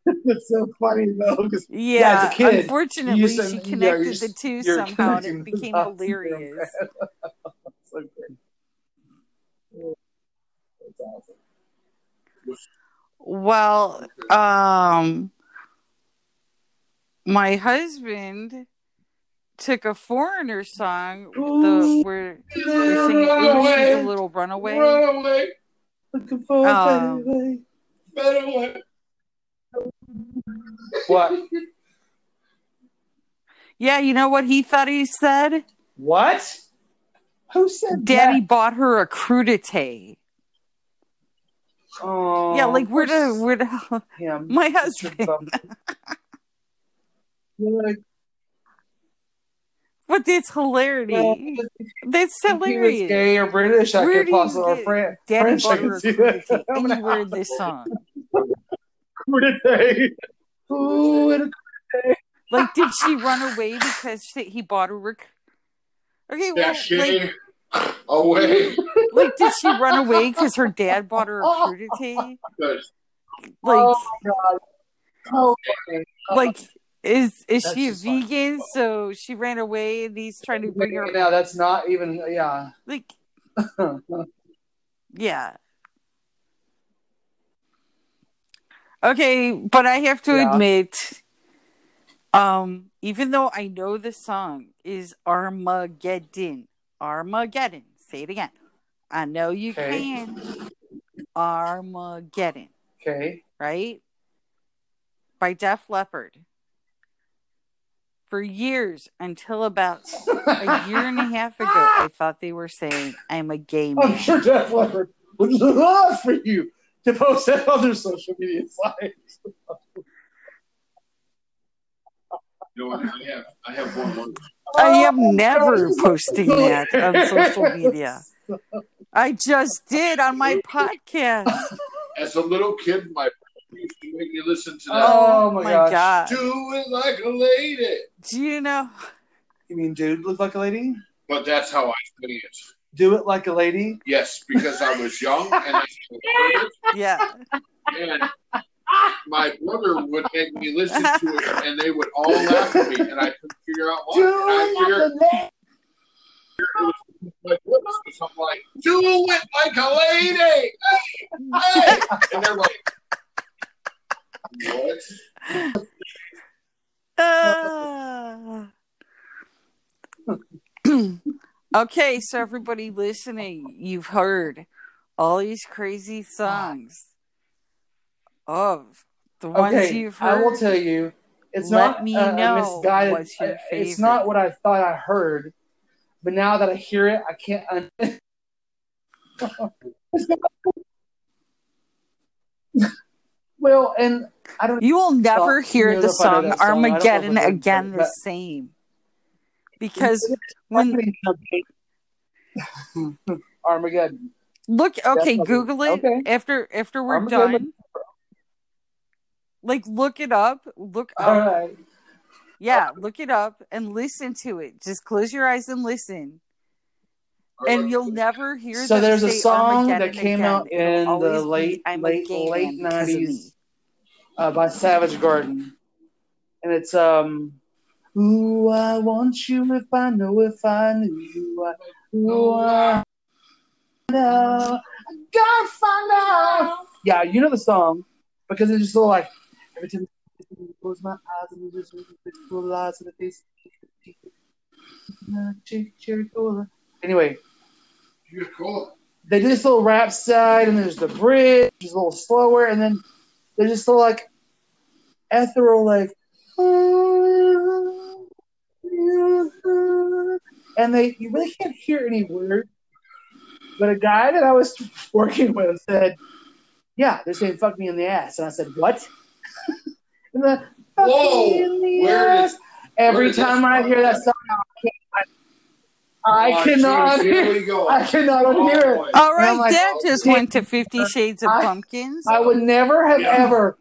it's so funny though, because Yeah, as a kid, unfortunately, you she connected you're- the two somehow and connecting it the became dots in your hilarious. so good. That's awesome. Well, um, my husband took a foreigner song, the where they're singing "Ooh, she's a little runaway." Run away, Looking for a Um, better better way. What? Yeah, you know what he thought he said? What? Who said Daddy that? bought her a crudité. Oh, yeah, like where to where to him. my husband. But that's hilarity. well, That's if he was gay or British, I Where could do possibly Fran- French. I could see that. crudité I'm gonna anywhere in this song. crudité. Ooh, and a Like, did she run away because she, he bought her? A... cr- Okay, well, That like, away. like, did she run away because her dad bought her a crudité? Because Like, Oh my god. Oh, funny. like, is is That's she a just funny. vegan? So she ran away, and he's trying to bring her. Yeah, that's not even. Yeah. Like, yeah. Okay, but I have to Yeah. admit, um, even though I know the song is Armageddon, Armageddon. Say it again. I know you Okay. can. Armageddon, okay. right? By Def Leppard. For years, until about a year and a half ago, I thought they were saying, I'm a gay oh, man. I'm sure Def Leppard would love for you to post that on their social media sites. you know, I have, I have one more. I am Oh, never God. posting that on social media. I just did on my podcast. As a little kid, my brother used to make me listen to that. Oh, oh my gosh. god. Do it like a lady. Do you know? You mean dude look like a lady? But that's how I say it. Do it like a lady? Yes, because I was young and I heard it, Yeah. and my brother would make me listen to it, and they would all laugh at me, and I couldn't figure out why. And I it like a lady. Like what? So I'm like, do it like a lady, hey, hey, and they're like, what? Ah. okay, so everybody listening, you've heard all these crazy songs of the ones Okay, you've heard. I will tell you, it's Let not me uh, know misguided. what's your It's not what I thought I heard, but now that I hear it, I can't. Un- well, and I don't. You will never hear the song song, I don't know if Armageddon again the same. Because when Armageddon. look okay, Definitely. Google it Okay. after after we're Armageddon. done. Like look it up. Look up All right. Yeah, look it up and listen to it. Just close your eyes and listen, and you'll never hear. So there's a song that came again. out It'll in the late, late, late man because of me." nineties uh, by Savage Garden, and it's um. Ooh, I want you if I know if I knew you. I, ooh, I know. I gotta find out. Yeah, you know the song because it's just so like every time I close my eyes and just in the face. Cherry cola. Anyway, cool. they do this little rap side, and there's the bridge, which is a little slower, and then there's just little like ethereal, like, and they you really can't hear any words. But a guy that I was working with said, "Yeah, they're saying fuck me in the ass," and I said, "What?" and the Whoa, me in the where ass. is- Every Where time this I hear that song, I, Oh, cannot geez, here unhear. we go. I cannot Oh, unhear it. boy. All And right, I'm like, Dad oh, just went to Fifty Shades of I- Pumpkins. I would never have Yeah. ever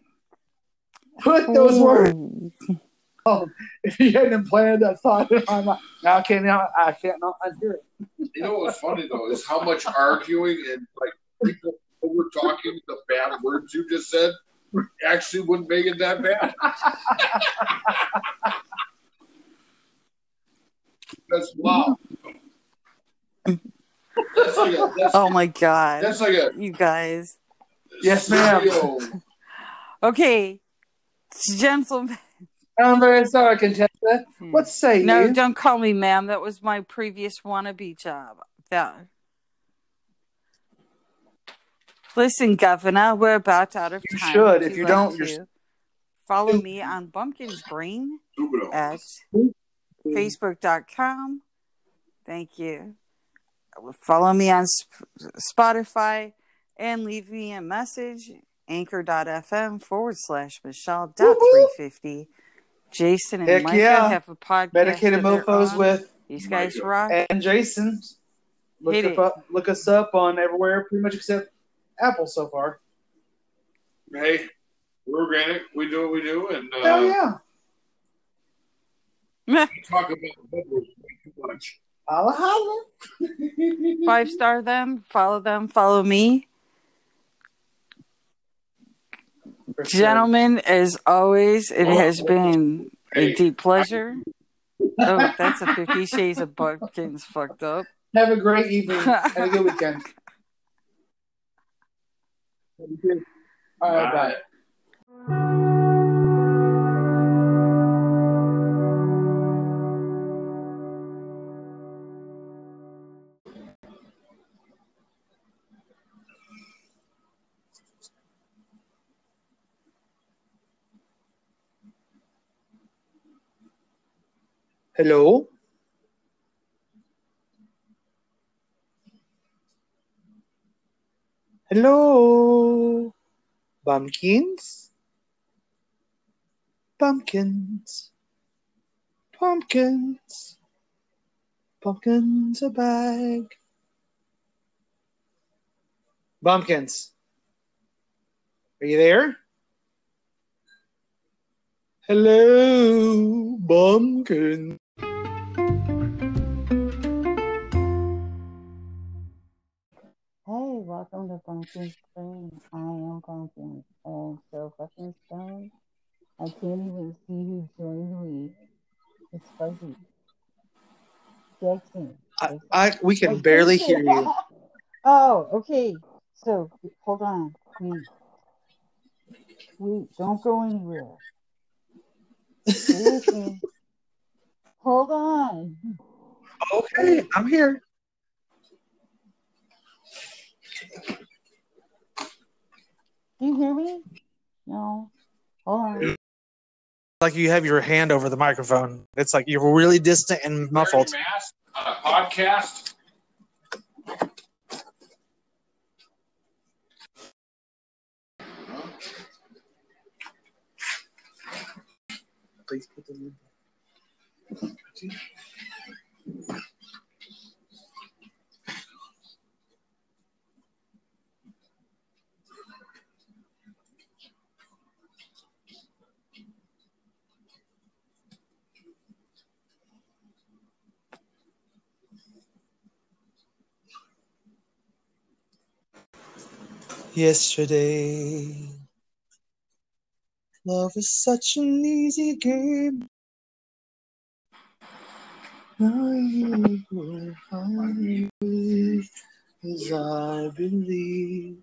put those words. Ooh. If you hadn't implanted that thought in my mind, now I can't. Now I can't not unhear it. You know what's funny though is how much arguing and like people over talking the bad words you just said actually wouldn't make it that bad. That's wow. That's like a, that's, Oh my god, that's like a you guys. Yes, ma'am. Okay, gentlemen. I'm very sorry, Contessa. Hmm. What say No, you? don't call me ma'am. That was my previous wannabe job. That. Listen, Governor, we're about out of You time. should. If you like don't, you're to follow me on Bumpkin's Brain Stupido. at facebook.com. Thank you. Follow me on Spotify and leave me a message. Anchor.fm forward slash Michelle dot three fifty. Jason and Heck Micah yeah. have a podcast. Medicated of mofos with These guys Micah. rock. and Jason. Look, Hit up, it. up, look us up on everywhere, pretty much except Apple so far. Hey, we're organic. We do what we do, and uh, Hell yeah. we talk about liberals too much. Holla, holla. Five star them, follow them, follow me. Sure. Gentlemen, as always, it has been a deep pleasure. Oh, that's a Fifty Shades of Bumpkins fucked up. Have a great evening Have a good weekend. All right, bye. Hello? Hello? Bumpkins? Pumpkins. Pumpkins. Pumpkins a bag. Bumpkins. Are you there? Hello, Bumpkin. Welcome to Pumpkin Spring. I am Pumpkin. And so fucking stoned. I can't even see who joined me. It's fuzzy. Jackson. I, I we can Wait, barely hear you. oh, okay. So hold on. Wait. Wait, don't go anywhere. Hold on. Okay, I'm here. You hear me? No. Hold on. Like you have your hand over the microphone. It's like you're really distant and muffled. Mask on a podcast. Please put the lid Yesterday, love is such an easy game. You will find me as I believe.